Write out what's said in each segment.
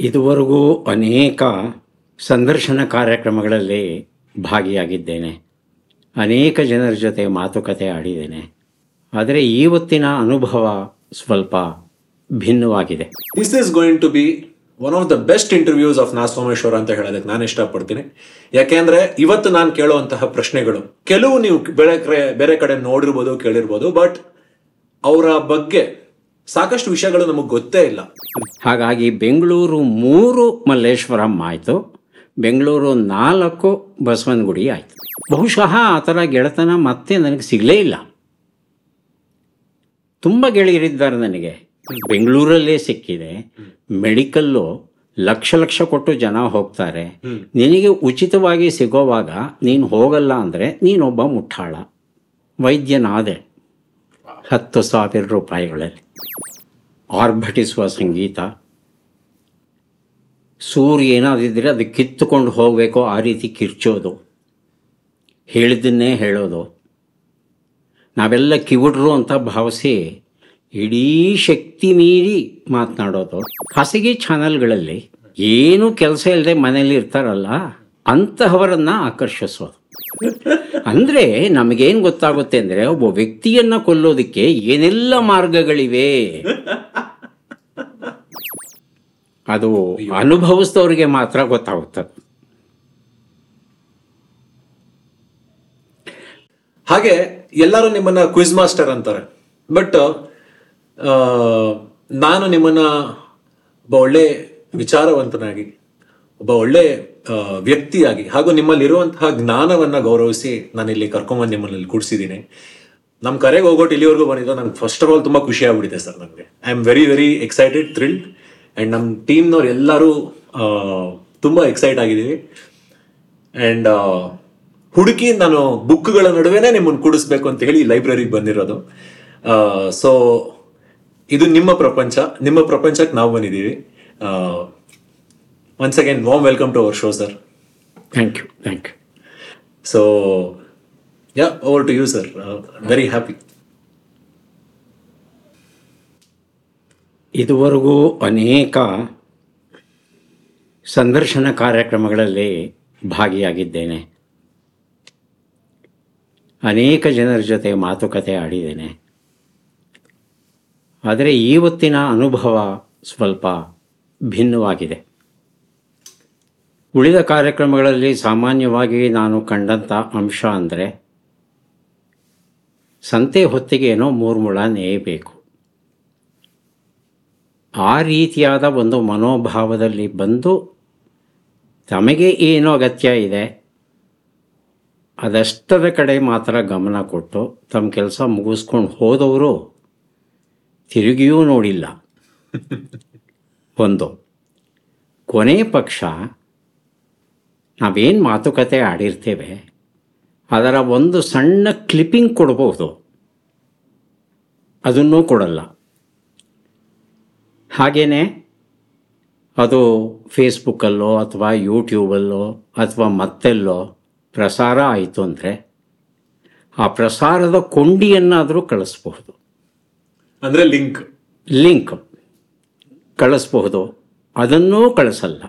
ಇದುವರೆಗೂ ಅನೇಕ ಸಂದರ್ಶನ ಕಾರ್ಯಕ್ರಮಗಳಲ್ಲಿ ಭಾಗಿಯಾಗಿದ್ದೇನೆ. ಅನೇಕ ಜನರ ಜೊತೆ ಮಾತುಕತೆ ಆಡಿದ್ದೇನೆ. ಆದರೆ ಇವತ್ತಿನ ಅನುಭವ ಸ್ವಲ್ಪ ಭಿನ್ನವಾಗಿದೆ. This is going to be one of the best interviews of Na Someshwara ಅಂತ ಹೇಳೋದಕ್ಕೆ ನಾನು ಇಷ್ಟಪಡ್ತೀನಿ. ಯಾಕೆಂದ್ರೆ ಇವತ್ತು ನಾನು ಕೇಳುವಂತಹ ಪ್ರಶ್ನೆಗಳು, ಕೆಲವು ನೀವು ಬೇರೆ ಬೇರೆ ಕಡೆ ನೋಡಿರ್ಬೋದು, ಕೇಳಿರ್ಬೋದು ಬಟ್ ಅವರ ಬಗ್ಗೆ ಸಾಕಷ್ಟು ವಿಷಯಗಳು ನಮಗೆ ಗೊತ್ತೇ ಇಲ್ಲ. ಹಾಗಾಗಿ ಬೆಂಗಳೂರು ಮೂರು ಮಲ್ಲೇಶ್ವರಂ ಆಯಿತು. ಬೆಂಗಳೂರು ನಾಲ್ಕು ಬಸವನಗುಡಿ ಆಯಿತು. ಬಹುಶಃ ಆ ಥರ ಗೆಳೆತನ ಮತ್ತೆ ನನಗೆ ಸಿಗಲೇ ಇಲ್ಲ. ತುಂಬ ಗೆಳೆಯರಿದ್ದಾರೆ ನನಗೆ. ಬೆಂಗಳೂರಲ್ಲೇ ಸಿಕ್ಕಿದೆ. ಮೆಡಿಕಲ್ಲು ಲಕ್ಷ ಲಕ್ಷ ಕೊಟ್ಟು ಜನ ಹೋಗ್ತಾರೆ. ನಿನಗೆ ಉಚಿತವಾಗಿ ಸಿಗೋವಾಗ ನೀನು ಹೋಗಲ್ಲ ಅಂದರೆ ನೀನೊಬ್ಬ ಮುಟ್ಟಾಳ ವೈದ್ಯನಾದೆ. ಹತ್ತು ಸಾವಿರ ರೂಪಾಯಿಗಳಲ್ಲಿ. ಆರ್ಭಟಿಸುವ ಸಂಗೀತ. ಸೂರ್ಯ ಏನಾದಿದ್ದರೆ ಅದು ಕಿತ್ತುಕೊಂಡು ಹೋಗಬೇಕು ಆ ರೀತಿ ಕಿರ್ಚೋದು. ಹೇಳಿದ್ದನ್ನೇ ಹೇಳೋದು. ನಾವೆಲ್ಲ ಕಿವುಡ್ರು ಅಂತ ಭಾವಿಸಿ ಇಡೀ ಶಕ್ತಿ ಮೀರಿ ಮಾತನಾಡೋದು. ಖಾಸಗಿ ಚಾನಲ್ಗಳಲ್ಲಿ ಏನೂ ಕೆಲಸ ಇಲ್ಲದೆ ಮನೇಲಿ ಇರ್ತಾರಲ್ಲ, ಅಂತಹವರನ್ನು ಆಕರ್ಷಿಸೋದು. ಅಂದರೆ ನಮಗೇನು ಗೊತ್ತಾಗುತ್ತೆ ಅಂದರೆ ಒಬ್ಬ ವ್ಯಕ್ತಿಯನ್ನ ಕೊಲ್ಲೋದಕ್ಕೆ ಏನೆಲ್ಲ ಮಾರ್ಗಗಳಿವೆ? ಅದು ಅನುಭವಿಸಿದವ್ರಿಗೆ ಮಾತ್ರ ಗೊತ್ತಾಗುತ್ತದೆ. ಹಾಗೆ ಎಲ್ಲರೂ ನಿಮ್ಮನ್ನ ಕ್ವಿಜ್ ಮಾಸ್ಟರ್ ಅಂತಾರೆ. ಬಟ್ ನಾನು ನಿಮ್ಮನ್ನ ಒಬ್ಬ ಒಳ್ಳೆ ವಿಚಾರವಂತನಾಗಿ, ಒಬ್ಬ ಒಳ್ಳೆ ವ್ಯಕ್ತಿಯಾಗಿ ಹಾಗೂ ನಿಮ್ಮಲ್ಲಿರುವಂತಹ ಜ್ಞಾನವನ್ನ ಗೌರವಿಸಿ ನಾನು ಇಲ್ಲಿ ಕರ್ಕೊಂಬಂದು ನಿಮ್ಮಲ್ಲಿ ಕೂಡಿಸಿದ್ದೀನಿ. ನಮ್ಮ ಕರೆಗೆ ಹೋಗೋಟ್ಟು ಇಲ್ಲಿವರೆಗೂ ಬಂದಿದ್ದು ನನಗೆ ಫಸ್ಟ್ ಆಫ್ ಆಲ್ ತುಂಬಾ ಖುಷಿ ಆಗ್ಬಿಟ್ಟಿದೆ ಸರ್ ನನಗೆ I am very very excited thrilled and ನಮ್ಮ ಟೀಮ್ನವ್ರು ಎಲ್ಲರೂ ತುಂಬ ಎಕ್ಸೈಟ್ ಆಗಿದ್ದೀವಿ. ಅಂಡ್ ಹುಡುಕಿ ನಾನು ಬುಕ್ಗಳ ನಡುವೆನೇ ನಿಮ್ಮನ್ನು ಕೂಡಿಸ್ಬೇಕು ಅಂತ ಹೇಳಿ ಲೈಬ್ರರಿಗೆ ಬಂದಿರೋದು. ಸೊ ಇದು ನಿಮ್ಮ ಪ್ರಪಂಚ, ನಿಮ್ಮ ಪ್ರಪಂಚಕ್ಕೆ ನಾವು ಬಂದಿದ್ದೀವಿ. Once again warm welcome to our show sir thank you thank you so yeah over to you sir very happy ಇದುವರೆಗೂ ಅನೇಕ ಸಂದರ್ಶನ ಕಾರ್ಯಕ್ರಮಗಳಲ್ಲಿ ಭಾಗಿಯಾಗಿದ್ದೇನೆ. ಅನೇಕ ಜನರ ಜೊತೆ ಮಾತುಕತೆ ಆಡಿದ್ದೇನೆ. ಆದರೆ ಇವತ್ತಿನ ಅನುಭವ ಸ್ವಲ್ಪ ಭಿನ್ನವಾಗಿದೆ. ಉಳಿದ ಕಾರ್ಯಕ್ರಮಗಳಲ್ಲಿ ಸಾಮಾನ್ಯವಾಗಿ ನಾನು ಕಂಡಂಥ ಅಂಶ ಅಂದರೆ ಸಂತೆ ಹೊತ್ತಿಗೆ ಏನೋ ಮೂರು ಮುಳ ನೇಯಬೇಕು ಆ ರೀತಿಯಾದ ಒಂದು ಮನೋಭಾವದಲ್ಲಿ ಬಂದು ತಮಗೆ ಏನು ಅಗತ್ಯ ಇದೆ, ಅದಷ್ಟರ ಕಡೆ ಮಾತ್ರ ಗಮನ ಕೊಟ್ಟು ತಮ್ಮ ಕೆಲಸ ಮುಗಿಸ್ಕೊಂಡು ಹೋದವರು ತಿರುಗಿಯೂ ನೋಡಿಲ್ಲ. ಒಂದು. ಕೊನೆ ಪಕ್ಷ ನಾವೇನು ಮಾತುಕತೆ ಆಡಿರ್ತೇವೆ ಅದರ ಒಂದು ಸಣ್ಣ ಕ್ಲಿಪ್ಪಿಂಗ್ ಕೊಡಬಹುದು ಅದನ್ನೂ ಕೊಡಲ್ಲ. ಹಾಗೆಯೇ ಅದು ಫೇಸ್ಬುಕ್ಕಲ್ಲೋ ಅಥವಾ ಯೂಟ್ಯೂಬಲ್ಲೋ ಅಥವಾ ಮತ್ತೆಲ್ಲೋ ಪ್ರಸಾರ ಆಯಿತು ಅಂದರೆ ಆ ಪ್ರಸಾರದ ಕೊಂಡಿಯನ್ನಾದರೂ ಕಳಿಸ್ಬಹುದು. ಅಂದರೆ ಲಿಂಕ್. ಲಿಂಕ್ ಕಳಿಸ್ಬಹುದು. ಅದನ್ನೂ ಕಳಿಸಲ್ಲ.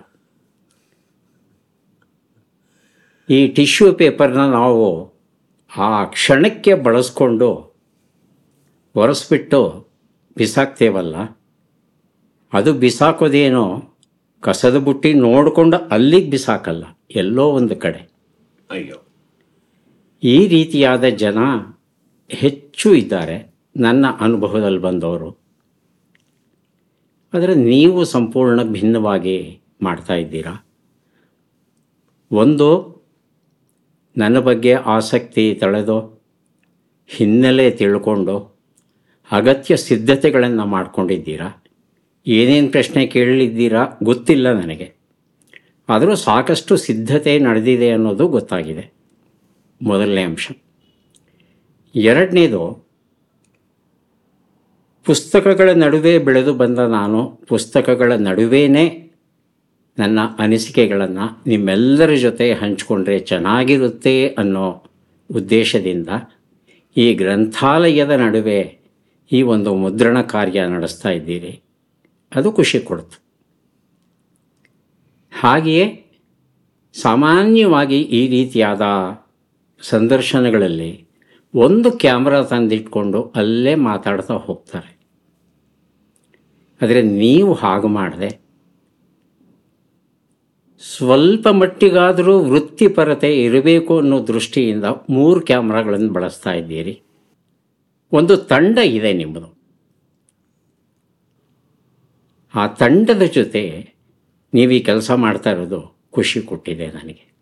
ಈ ಟಿಶ್ಯೂ ಪೇಪರ್ನ ನಾವು ಆ ಕ್ಷಣಕ್ಕೆ ಬಳಸ್ಕೊಂಡು ಒರೆಸ್ಬಿಟ್ಟು ಬಿಸಾಕ್ತೇವಲ್ಲ ಅದು ಬಿಸಾಕೋದೇನೋ ಕಸದ ಬುಟ್ಟಿ ನೋಡಿಕೊಂಡು ಅಲ್ಲಿಗೆ ಬಿಸಾಕಲ್ಲ ಎಲ್ಲೋ ಒಂದು ಕಡೆ. ಅಯ್ಯೋ. ಈ ರೀತಿಯಾದ ಜನ ಹೆಚ್ಚು ಇದ್ದಾರೆ ನನ್ನ ಅನುಭವದಲ್ಲಿ ಬಂದವರು. ಆದರೆ ನೀವು ಸಂಪೂರ್ಣ ಭಿನ್ನವಾಗಿ ಮಾಡ್ತಾ ಇದ್ದೀರಾ? ಒಂದು ನನ್ನ ಬಗ್ಗೆ ಆಸಕ್ತಿ ತಳೆದು ಹಿನ್ನೆಲೆ ತಿಳ್ಕೊಂಡು ಅಗತ್ಯ ಸಿದ್ಧತೆಗಳನ್ನು ಮಾಡ್ಕೊಂಡಿದ್ದೀರಾ? ಏನೇನು ಪ್ರಶ್ನೆ ಕೇಳಲಿದ್ದೀರಾ ಗೊತ್ತಿಲ್ಲ ನನಗೆ. ಆದರೂ ಸಾಕಷ್ಟು ಸಿದ್ಧತೆ ನಡೆದಿದೆ ಅನ್ನೋದು ಗೊತ್ತಾಗಿದೆ. ಮೊದಲನೇ ಅಂಶ. ಎರಡನೇದು, ಪುಸ್ತಕಗಳ ನಡುವೆ ಬೆಳೆದು ಬಂದ ನಾನು ಪುಸ್ತಕಗಳ ನಡುವೆನೇ ನನ್ನ ಅನಿಸಿಕೆಗಳನ್ನು ನಿಮ್ಮೆಲ್ಲರ ಜೊತೆ ಹಂಚಿಕೊಂಡ್ರೆ ಚೆನ್ನಾಗಿರುತ್ತೆ ಅನ್ನೋ ಉದ್ದೇಶದಿಂದ ಈ ಗ್ರಂಥಾಲಯದ ನಡುವೆ ಈ ಒಂದು ಮುದ್ರಣ ಕಾರ್ಯ ನಡೆಸ್ತಾ ಇದ್ದೀರಿ. ಅದು ಖುಷಿ ಕೊಡ್ತು ಹಾಗೆಯೇ ಸಾಮಾನ್ಯವಾಗಿ ಈ ರೀತಿಯಾದ ಸಂದರ್ಶನಗಳಲ್ಲಿ ಒಂದು ಕ್ಯಾಮ್ರಾ ತಂದಿಟ್ಕೊಂಡು ಅಲ್ಲೇ ಮಾತಾಡ್ತಾ ಹೋಗ್ತಾರೆ. ಆದರೆ ನೀವು ಹಾಗೆ ಮಾಡದೆ ಸ್ವಲ್ಪ ಮಟ್ಟಿಗಾದರೂ ವೃತ್ತಿಪರತೆ ಇರಬೇಕು ಅನ್ನೋ ದೃಷ್ಟಿಯಿಂದ ಮೂರು ಕ್ಯಾಮ್ರಾಗಳನ್ನು ಬಳಸ್ತಾ ಇದ್ದೀರಿ. ಒಂದು ತಂಡ ಇದೆ ನಿಮ್ಮದು. ಆ ತಂಡದ ಜೊತೆ ನೀವು ಈ ಕೆಲಸ ಮಾಡ್ತಾ ಇರೋದು ಖುಷಿ ಕೊಟ್ಟಿದೆ ನನಗೆ.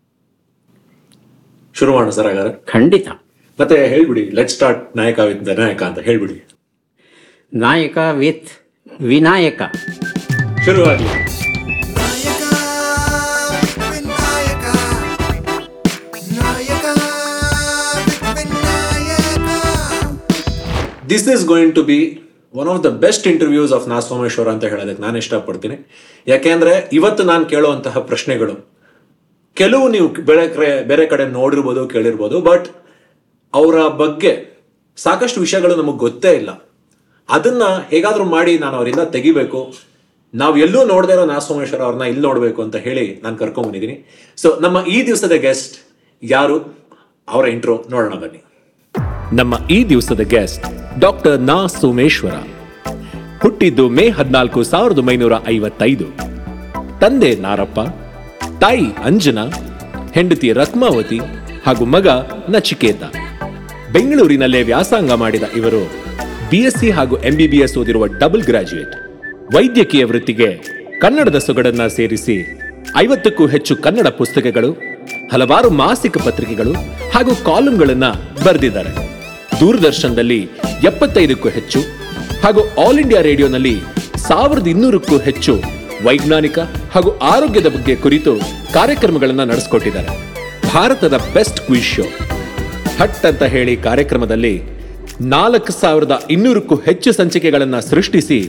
ಶುರು ಮಾಡೋಣ ಸರ್ ಹಾಗಾದ್ರೆ. ಖಂಡಿತ. ಮತ್ತೆ ಹೇಳ್ಬಿಡಿ ಲೆಟ್ ಸ್ಟಾರ್ಟ್ ನಾಯಕ ವಿತ್ ನಾಯಕ ಅಂತ ಹೇಳ್ಬಿಡಿ. ನಾಯಕ ವಿತ್ ವಿನಾಯಕ. ಶುರುವಾಗಿ. This is going to be one of the best interviews of Na Someshwara ಅಂತ ಹೇಳೋದಕ್ಕೆ ನಾನು ಇಷ್ಟಪಡ್ತೀನಿ. ಯಾಕೆಂದ್ರೆ ಇವತ್ತು ನಾನು ಕೇಳುವಂತಹ ಪ್ರಶ್ನೆಗಳು, ಕೆಲವು ನೀವು ಬೆಳೆ ಕಡೆ ಬೇರೆ ಕಡೆ ನೋಡಿರ್ಬೋದು, ಕೇಳಿರ್ಬೋದು ಬಟ್ ಅವರ ಬಗ್ಗೆ ಸಾಕಷ್ಟು ವಿಷಯಗಳು ನಮಗೆ ಗೊತ್ತೇ ಇಲ್ಲ. ಅದನ್ನ ಹೇಗಾದರೂ ಮಾಡಿ ನಾನು ಅವರಿಂದ ತೆಗಿಬೇಕು. ನಾವು ಎಲ್ಲೂ ನೋಡದೇ ಇರೋ ನಾ ಸೋಮೇಶ್ವರ ಅವ್ರನ್ನ ಇಲ್ಲಿ ನೋಡಬೇಕು ಅಂತ ಹೇಳಿ ನಾನು ಕರ್ಕೊಂಡ್ಬಂದಿದ್ದೀನಿ ಸೊ ನಮ್ಮ ಈ ದಿವಸದ ಗೆಸ್ಟ್ ಯಾರು? ಅವರ ಇಂಟ್ರೋ ನೋಡೋಣ ಬನ್ನಿ. ನಮ್ಮ ಈ ದಿವಸದ ಗೆಸ್ಟ್ ಡಾಕ್ಟರ್ ನಾ ಸೋಮೇಶ್ವರ. ಹುಟ್ಟಿದ್ದು ಮೇ ಹದಿನಾಲ್ಕು ಸಾವಿರದ ಒಂಬೈನೂರ ಐವತ್ತೈದು. ತಂದೆ ನಾರಪ್ಪ, ತಾಯಿ ಅಂಜನಾ, ಹೆಂಡತಿ ರತ್ಮಾವತಿ ಹಾಗೂ ಮಗ ನಚಿಕೇತ. ಬೆಂಗಳೂರಿನಲ್ಲೇ ವ್ಯಾಸಂಗ ಮಾಡಿದ ಇವರು ಬಿಎಸ್ಸಿ ಹಾಗೂ ಎಂಬಿಬಿಎಸ್ ಓದಿರುವ ಡಬಲ್ ಗ್ರಾಜ್ಯುಯೇಟ್. ವೈದ್ಯಕೀಯ ವೃತ್ತಿಗೆ ಕನ್ನಡದ ಸೊಗಡನ್ನ ಸೇರಿಸಿ ಐವತ್ತಕ್ಕೂ ಹೆಚ್ಚು ಕನ್ನಡ ಪುಸ್ತಕಗಳು, ಹಲವಾರು ಮಾಸಿಕ ಪತ್ರಿಕೆಗಳು ಹಾಗೂ ಕಾಲಂಗಳನ್ನು ಬರೆದಿದ್ದಾರೆ. ದೂರದರ್ಶನದಲ್ಲಿ ಎಪ್ಪತ್ತೈದಕ್ಕೂ ಹೆಚ್ಚು ಹಾಗೂ ಆಲ್ ಇಂಡಿಯಾ ರೇಡಿಯೋನಲ್ಲಿ ಸಾವಿರದ ಇನ್ನೂರಕ್ಕೂ ಹೆಚ್ಚು ವೈಜ್ಞಾನಿಕ ಹಾಗೂ ಆರೋಗ್ಯದ ಬಗ್ಗೆ ಕುರಿತು ಕಾರ್ಯಕ್ರಮಗಳನ್ನು ನಡೆಸಿಕೊಟ್ಟಿದ್ದಾರೆ. ಭಾರತದ ಬೆಸ್ಟ್ ಕ್ವಿಜ್ ಶೋ. ಹಟ್ ಅಂತ ಹೇಳಿ ಕಾರ್ಯಕ್ರಮದಲ್ಲಿ ನಾಲ್ಕು ಸಾವಿರದ ಇನ್ನೂರಕ್ಕೂ ಹೆಚ್ಚು ಸಂಚಿಕೆಗಳನ್ನು ಸೃಷ್ಟಿಸಿ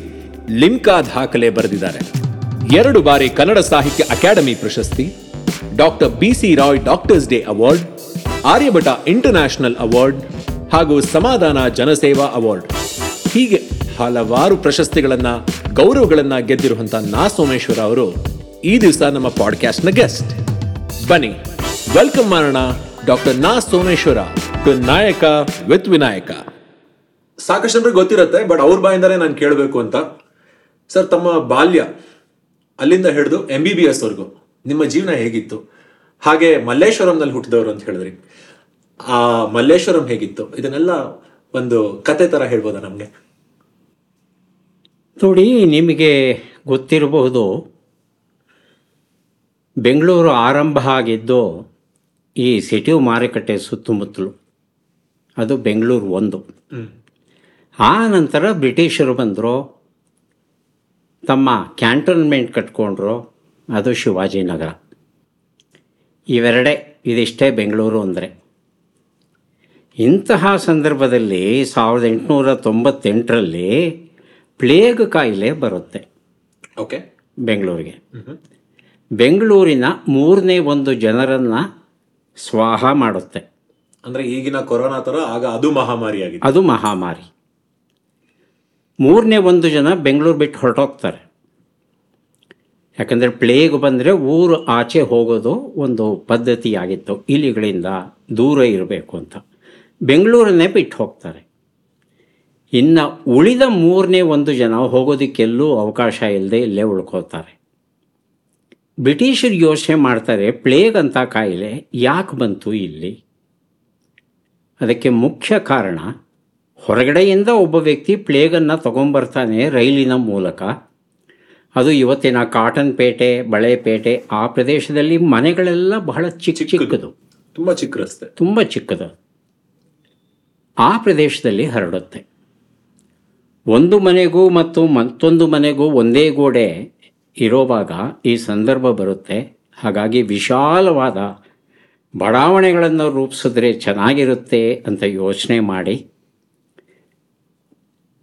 ಲಿಮ್ಕಾ ದಾಖಲೆ ಬರೆದಿದ್ದಾರೆ. ಎರಡು ಬಾರಿ ಕನ್ನಡ ಸಾಹಿತ್ಯ ಅಕಾಡೆಮಿ ಪ್ರಶಸ್ತಿ, doctor B C Roy doctors day award, Aryabhata international award ಹಾಗೂ ಸಮಾಧಾನ ಜನಸೇವಾ ಅವಾರ್ಡ್. ಹೀಗೆ ಹಲವಾರು ಪ್ರಶಸ್ತಿಗಳನ್ನ, ಗೌರವಗಳನ್ನ ಗೆದ್ದಿರುವಂತ ನಾ ಸೋಮೇಶ್ವರ ಅವರು ಈ ದಿವಸ ನಮ್ಮ ಪಾಡ್ಕಾಸ್ಟ್ನ ಗೆಸ್ಟ್. ಬನ್ನಿ, ವೆಲ್ಕಮ್ ಮಾಡೋಣ doctor Na Someshwara to Nayaka with Vinayaka. ಸಾಕಷ್ಟು ಜನರಿಗೆ ಗೊತ್ತಿರುತ್ತೆ, ಬಟ್ ಅವ್ರ ಬಾಯಿಂದಾನೇ ನಾನು ಕೇಳಬೇಕು ಅಂತ. ಸರ್, ತಮ್ಮ ಬಾಲ್ಯ ಅಲ್ಲಿಂದ ಹಿಡಿದು ಎಂ ಬಿ ಬಿ ಎಸ್ ವರ್ಗು ನಿಮ್ಮ ಜೀವನ ಹೇಗಿತ್ತು? ಹಾಗೆ ಮಲ್ಲೇಶ್ವರಂನಲ್ಲಿ ಹುಟ್ಟಿದವರು ಅಂತ ಹೇಳಿದ್ರಿ. ಆ ಮಲ್ಲೇಶ್ವರಂ ಹೇಗಿತ್ತು? ಇದನ್ನೆಲ್ಲ ಒಂದು ಕತೆ ತರ ಹೇಳ್ಬೋದಾ ನಮಗೆ? ನೋಡಿ ನಿಮಗೆ ಗೊತ್ತಿರಬಹುದು ಬೆಂಗಳೂರು ಆರಂಭ ಆಗಿದ್ದು ಈ ಸಿಟಿ ಮಾರುಕಟ್ಟೆ ಸುತ್ತಮುತ್ತಲು. ಅದು ಬೆಂಗಳೂರು ಒಂದು. ಆ ನಂತರ ಬ್ರಿಟಿಷರು ಬಂದರು ತಮ್ಮ ಕ್ಯಾಂಟೋನ್ಮೆಂಟ್ ಕಟ್ಕೊಂಡ್ರು ಅದು ಶಿವಾಜಿನಗರ. ಇವೆರಡೇ ಇದಿಷ್ಟೇ ಬೆಂಗಳೂರು ಅಂದರೆ. ಇಂತಹ ಸಂದರ್ಭದಲ್ಲಿ ಸಾವಿರದ ಎಂಟುನೂರ ತೊಂಬತ್ತೆಂಟರಲ್ಲಿ ಪ್ಲೇಗ್ ಕಾಯಿಲೆ ಬರುತ್ತೆ. ಓಕೆ ಬೆಂಗಳೂರಿಗೆ. ಬೆಂಗಳೂರಿನ ಮೂರನೇ ಒಂದು ಜನರನ್ನು ಸ್ವಾಹ ಮಾಡುತ್ತೆ. ಅಂದರೆ ಈಗಿನ ಕೊರೋನಾ ಥರ ಆಗ ಅದು ಮಹಾಮಾರಿ ಆಗಿದೆ ಅದು ಮಹಾಮಾರಿ. ಮೂರನೇ ಒಂದು ಜನ ಬೆಂಗಳೂರು ಬಿಟ್ಟು ಹೊರಟೋಗ್ತಾರೆ. ಯಾಕಂದರೆ ಪ್ಲೇಗ್ ಬಂದರೆ ಊರು ಆಚೆ ಹೋಗೋದು ಒಂದು ಪದ್ಧತಿಯಾಗಿತ್ತು. ಇಲಿಗಳಿಂದ ದೂರ ಇರಬೇಕು ಅಂತ. ಬೆಂಗಳೂರನ್ನೇ ಬಿಟ್ಟು ಹೋಗ್ತಾರೆ. ಇನ್ನು ಉಳಿದ ಮೂರನೇ ಒಂದು ಜನ ಹೋಗೋದಕ್ಕೆಲ್ಲೂ ಅವಕಾಶ ಇಲ್ಲದೆ ಇಲ್ಲೇ ಉಳ್ಕೋತಾರೆ ಬ್ರಿಟಿಷರು ಯೋಚನೆ ಮಾಡ್ತಾರೆ ಪ್ಲೇಗ್ ಅಂತ ಕಾಯಿಲೆ ಯಾಕೆ ಬಂತು ಇಲ್ಲಿ? ಅದಕ್ಕೆ ಮುಖ್ಯ ಕಾರಣ ಹೊರಗಡೆಯಿಂದ ಒಬ್ಬ ವ್ಯಕ್ತಿ ಪ್ಲೇಗನ್ನು ತಗೊಂಬರ್ತಾನೆ ರೈಲಿನ ಮೂಲಕ. ಅದು ಇವತ್ತಿನ ಕಾಟನ್ ಪೇಟೆ ಬಳೆಪೇಟೆ ಆ ಪ್ರದೇಶದಲ್ಲಿ ಮನೆಗಳೆಲ್ಲ ಬಹಳ ಚಿಕ್ಕ ಚಿಕ್ಕದು. ತುಂಬ ಚಿಕ್ಕ ರಸ್ತೆ ತುಂಬ ಚಿಕ್ಕದು. ಆ ಪ್ರದೇಶದಲ್ಲಿ ಹರಡುತ್ತೆ. ಒಂದು ಮನೆಗೂ ಮತ್ತು ಮತ್ತೊಂದು ಮನೆಗೂ ಒಂದೇ ಗೋಡೆ ಇರೋವಾಗ ಈ ಸಂದರ್ಭ ಬರುತ್ತೆ. ಹಾಗಾಗಿ ವಿಶಾಲವಾದ ಬಡಾವಣೆಗಳನ್ನು ರೂಪಿಸಿದ್ರೆ ಚೆನ್ನಾಗಿರುತ್ತೆ ಅಂತ ಯೋಚನೆ ಮಾಡಿ.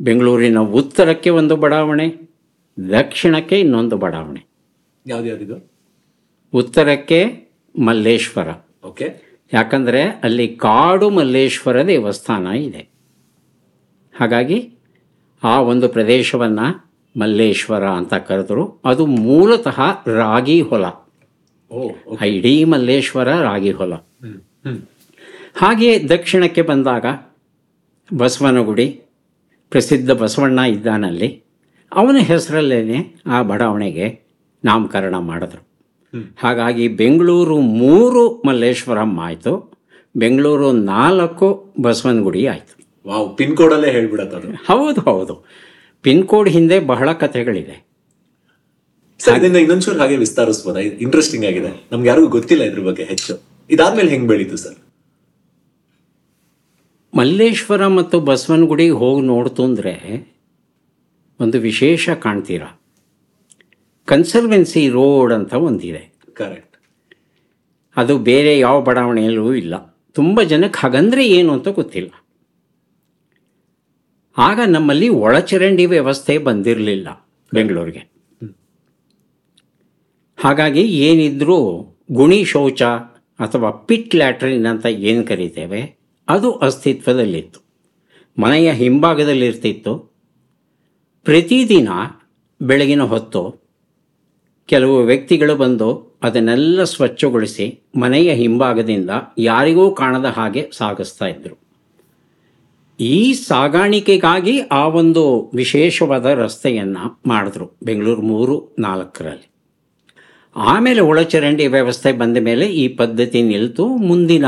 ಬೆಂಗಳೂರಿನ ಉತ್ತರಕ್ಕೆ ಒಂದು ಬಡಾವಣೆ ದಕ್ಷಿಣಕ್ಕೆ ಇನ್ನೊಂದು ಬಡಾವಣೆ. ಯಾವ್ದ್ಯಾವ್ದಿದು ಉತ್ತರಕ್ಕೆ ಮಲ್ಲೇಶ್ವರ. ಓಕೆ ಯಾಕಂದರೆ ಅಲ್ಲಿ ಕಾಡು ಮಲ್ಲೇಶ್ವರ ದೇವಸ್ಥಾನ ಇದೆ. ಹಾಗಾಗಿ ಆ ಒಂದು ಪ್ರದೇಶವನ್ನು ಮಲ್ಲೇಶ್ವರ ಅಂತ ಕರೆದರು. ಅದು ಮೂಲತಃ ರಾಗಿ ಹೊಲ. ಇಡೀ ಮಲ್ಲೇಶ್ವರ ರಾಗಿ ಹೊಲ. ಹ್ಮ್ ಹ್ಮ್. ಹಾಗೆ ದಕ್ಷಿಣಕ್ಕೆ ಬಂದಾಗ ಬಸವನಗುಡಿ ಪ್ರಸಿದ್ಧ ಬಸವಣ್ಣ ಇದ್ದಾನಲ್ಲಿ. ಅವನ ಹೆಸರಲ್ಲೇ ಆ ಬಡಾವಣೆಗೆ ನಾಮಕರಣ ಮಾಡಿದ್ರು. ಹಾಗಾಗಿ ಬೆಂಗಳೂರು ಮೂರು ಮಲ್ಲೇಶ್ವರಂ ಆಯಿತು. ಬೆಂಗಳೂರು ನಾಲ್ಕು ಬಸವನಗುಡಿ ಆಯಿತು. ವಾವ್ ಪಿನ್ ಕೋಡಲ್ಲೇ ಹೇಳ್ಬಿಡತ್ತ ಅದು. ಹೌದು ಹೌದು. ಪಿನ್ ಕೋಡ್ ಹಿಂದೆ ಬಹಳ ಕಥೆಗಳಿದೆ. ಅದರಿಂದ ಇನ್ನೊಂಚೂರು ಹಾಗೆ ವಿಸ್ತಾರಿಸ್ಬೋದಾ? ಇಂಟ್ರೆಸ್ಟಿಂಗ್ ಆಗಿದೆ. ನಮ್ಗೆ ಯಾರಿಗೂ ಗೊತ್ತಿಲ್ಲ ಇದ್ರ ಬಗ್ಗೆ ಹೆಚ್ಚು. ಇದಾದ್ಮೇಲೆ ಹೆಂಗ್ ಬೆಳೀತು ಸರ್? ಮಲ್ಲೇಶ್ವರ ಮತ್ತು ಬಸವನಗುಡಿಗೆ ಹೋಗಿ ನೋಡ್ತು ಅಂದರೆ ಒಂದು ವಿಶೇಷ ಕಾಣ್ತೀರ? ಕನ್ಸರ್ವೆನ್ಸಿ ರೋಡ್ ಅಂತ ಒಂದಿದೆ. ಕರೆಕ್ಟ್ ಅದು ಬೇರೆ ಯಾವ ಬಡಾವಣೆಯಲ್ಲೂ ಇಲ್ಲ. ತುಂಬ ಜನಕ್ಕೆ ಹಾಗಂದರೆ ಏನು ಅಂತ ಗೊತ್ತಿಲ್ಲ. ಆಗ ನಮ್ಮಲ್ಲಿ ಒಳಚರಂಡಿ ವ್ಯವಸ್ಥೆ ಬಂದಿರಲಿಲ್ಲ ಬೆಂಗಳೂರಿಗೆ. ಹಾಗಾಗಿ ಏನಿದ್ರೂ ಗುಣಿ ಶೌಚ ಅಥವಾ ಪಿಟ್ ಲ್ಯಾಟ್ರಿನ್ ಅಂತ ಏನು ಕರಿತೇವೆ ಅದು ಅಸ್ತಿತ್ವದಲ್ಲಿತ್ತು. ಮನೆಯ ಹಿಂಭಾಗದಲ್ಲಿರ್ತಿತ್ತು. ಪ್ರತಿದಿನ ಬೆಳಗಿನ ಹೊತ್ತು ಕೆಲವು ವ್ಯಕ್ತಿಗಳು ಬಂದು ಅದನ್ನೆಲ್ಲ ಸ್ವಚ್ಛಗೊಳಿಸಿ ಮನೆಯ ಹಿಂಭಾಗದಿಂದ ಯಾರಿಗೂ ಕಾಣದ ಹಾಗೆ ಸಾಗಿಸ್ತಾ ಇದ್ದರು ಈ ಸಾಗಾಣಿಕೆಗಾಗಿ ಆ ಒಂದು ವಿಶೇಷವಾದ ರಸ್ತೆಯನ್ನು ಮಾಡಿದ್ರು ಬೆಂಗಳೂರು ಮೂರು ನಾಲ್ಕರಲ್ಲಿ. ಆಮೇಲೆ ಒಳಚರಂಡಿ ವ್ಯವಸ್ಥೆ ಬಂದ ಮೇಲೆ ಈ ಪದ್ಧತಿ ನಿಲ್ತು ಮುಂದಿನ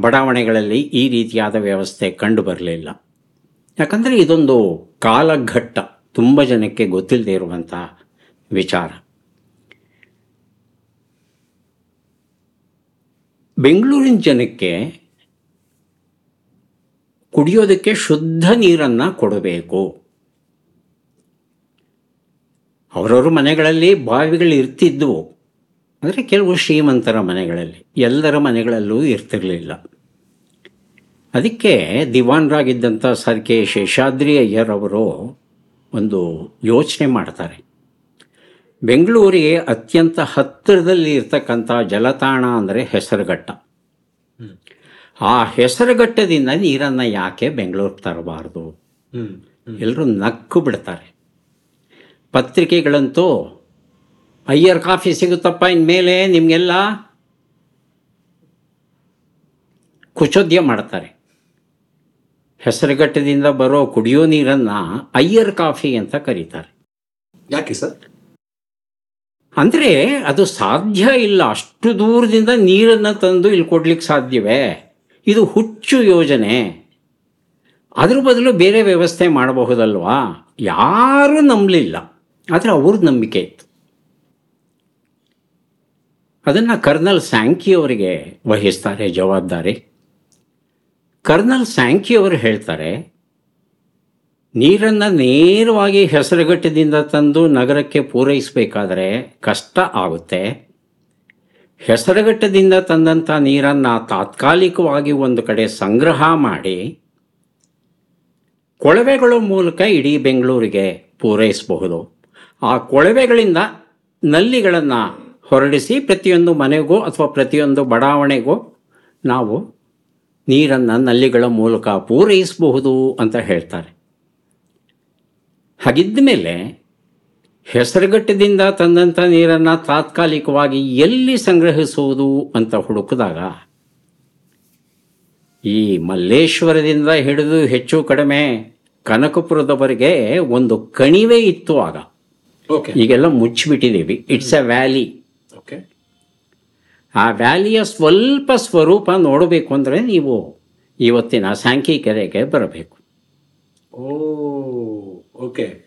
ಬಡಾವಣೆಗಳಲ್ಲಿ ಈ ರೀತಿಯಾದ ವ್ಯವಸ್ಥೆ ಕಂಡು ಬರಲಿಲ್ಲ. ಯಾಕಂದರೆ ಇದೊಂದು ಕಾಲಘಟ್ಟ, ತುಂಬ ಜನಕ್ಕೆ ಗೊತ್ತಿಲ್ಲದೆ ಇರುವಂಥ ವಿಚಾರ. ಬೆಂಗಳೂರಿನ ಜನಕ್ಕೆ ಕುಡಿಯೋದಕ್ಕೆ ಶುದ್ಧ ನೀರನ್ನು ಕೊಡಬೇಕು. ಅವರವರ ಮನೆಗಳಲ್ಲಿ ಬಾವಿಗಳು ಇರ್ತಿದ್ವು. ಅಂದರೆ ಕೆಲವು ಶ್ರೀಮಂತರ ಮನೆಗಳಲ್ಲಿ, ಎಲ್ಲರ ಮನೆಗಳಲ್ಲೂ ಇರ್ತಿರಲಿಲ್ಲ. ಅದಕ್ಕೆ ದಿವಾನ್ರಾಗಿದ್ದಂಥ ಸರ್ ಕೆ ಶೇಷಾದ್ರಿ ಅಯ್ಯರ್ ಅವರು ಒಂದು ಯೋಚನೆ ಮಾಡ್ತಾರೆ. ಬೆಂಗಳೂರಿಗೆ ಅತ್ಯಂತ ಹತ್ತಿರದಲ್ಲಿ ಇರ್ತಕ್ಕಂಥ ಜಲತಾಣ ಅಂದರೆ ಹೆಸರುಘಟ್ಟ. ಆ ಹೆಸರುಘಟ್ಟದಿಂದ ನೀರನ್ನು ಯಾಕೆ ಬೆಂಗಳೂರಿಗೆ ತರಬಾರ್ದು? ಎಲ್ಲರೂ ನಕ್ಕು ಬಿಡ್ತಾರೆ. ಪತ್ರಿಕೆಗಳಂತೂ, ಅಯ್ಯರ್ ಕಾಫಿ ಸಿಗುತ್ತಪ್ಪ ಇನ್ಮೇಲೆ ನಿಮಗೆಲ್ಲ? ಕುಚೋದ್ಯ ಮಾಡ್ತಾರೆ. ಹೆಸರುಘಟ್ಟದಿಂದ ಬರೋ ಕುಡಿಯೋ ನೀರನ್ನು ಅಯ್ಯರ್ ಕಾಫಿ ಅಂತ ಕರೀತಾರೆ. ಯಾಕೆ ಸರ್? ಅಂದರೆ ಅದು ಸಾಧ್ಯ ಇಲ್ಲ. ಅಷ್ಟು ದೂರದಿಂದ ನೀರನ್ನು ತಂದು ಇಲ್ಲಿ ಕೊಡ್ಲಿಕ್ಕೆ ಸಾಧ್ಯವೇ? ಇದು ಹುಚ್ಚು ಯೋಜನೆ. ಅದ್ರ ಬದಲು ಬೇರೆ ವ್ಯವಸ್ಥೆ ಮಾಡಬಹುದಲ್ವಾ? ಯಾರೂ ನಂಬಲಿಲ್ಲ. ಆದರೆ ಅವ್ರದ್ದು ನಂಬಿಕೆ ಇತ್ತು. ಅದನ್ನು ಕರ್ನಲ್ ಸ್ಯಾಂಕಿ ಅವರಿಗೆ ವಹಿಸ್ತಾರೆ, ಜವಾಬ್ದಾರಿ. ಕರ್ನಲ್ ಸ್ಯಾಂಕಿ ಅವರು ಹೇಳ್ತಾರೆ ನೀರನ್ನು ನೇರವಾಗಿ ಹೆಸರುಗಟ್ಟದಿಂದ ತಂದು ನಗರಕ್ಕೆ ಪೂರೈಸಬೇಕಾದರೆ ಕಷ್ಟ ಆಗುತ್ತೆ. ಹೆಸರುಗಟ್ಟದಿಂದ ತಂದಂಥ ನೀರನ್ನು ತಾತ್ಕಾಲಿಕವಾಗಿ ಒಂದು ಕಡೆ ಸಂಗ್ರಹ ಮಾಡಿ ಕೊಳವೆಗಳ ಮೂಲಕ ಇಡೀ ಬೆಂಗಳೂರಿಗೆ ಪೂರೈಸಬಹುದು. ಆ ಕೊಳವೆಗಳಿಂದ ನಲ್ಲಿಗಳನ್ನು ಹೊರಡಿಸಿ ಪ್ರತಿಯೊಂದು ಮನೆಗೂ ಅಥವಾ ಪ್ರತಿಯೊಂದು ಬಡಾವಣೆಗೂ ನಾವು ನೀರನ್ನು ನಲ್ಲಿಗಳ ಮೂಲಕ ಪೂರೈಸಬಹುದು ಅಂತ ಹೇಳ್ತಾರೆ. ಹಾಗಿದ್ದ ಮೇಲೆ ಹೆಸರುಗಟ್ಟದಿಂದ ತಂದಂಥ ನೀರನ್ನು ತಾತ್ಕಾಲಿಕವಾಗಿ ಎಲ್ಲಿ ಸಂಗ್ರಹಿಸುವುದು ಅಂತ ಹುಡುಕಿದಾಗ ಈ ಮಲ್ಲೇಶ್ವರದಿಂದ ಹಿಡಿದು ಹೆಚ್ಚು ಕಡಿಮೆ ಕನಕಪುರದವರೆಗೆ ಒಂದು ಕಣಿವೆ ಇತ್ತು ಆಗ. ಓಕೆ ಈಗೆಲ್ಲ ಮುಚ್ಚಿಬಿಟ್ಟಿದ್ದೀವಿ. ಇಟ್ಸ್ ಎ ವ್ಯಾಲಿ ಓಕೆ ಆ ವ್ಯಾಲಿಯ ಸ್ವಲ್ಪ ಸ್ವರೂಪ ನೋಡಬೇಕು ಅಂದರೆ ನೀವು ಇವತ್ತಿನ ಕೆರೆಗೆ ಬರಬೇಕು. ಓ. ಓಕೆ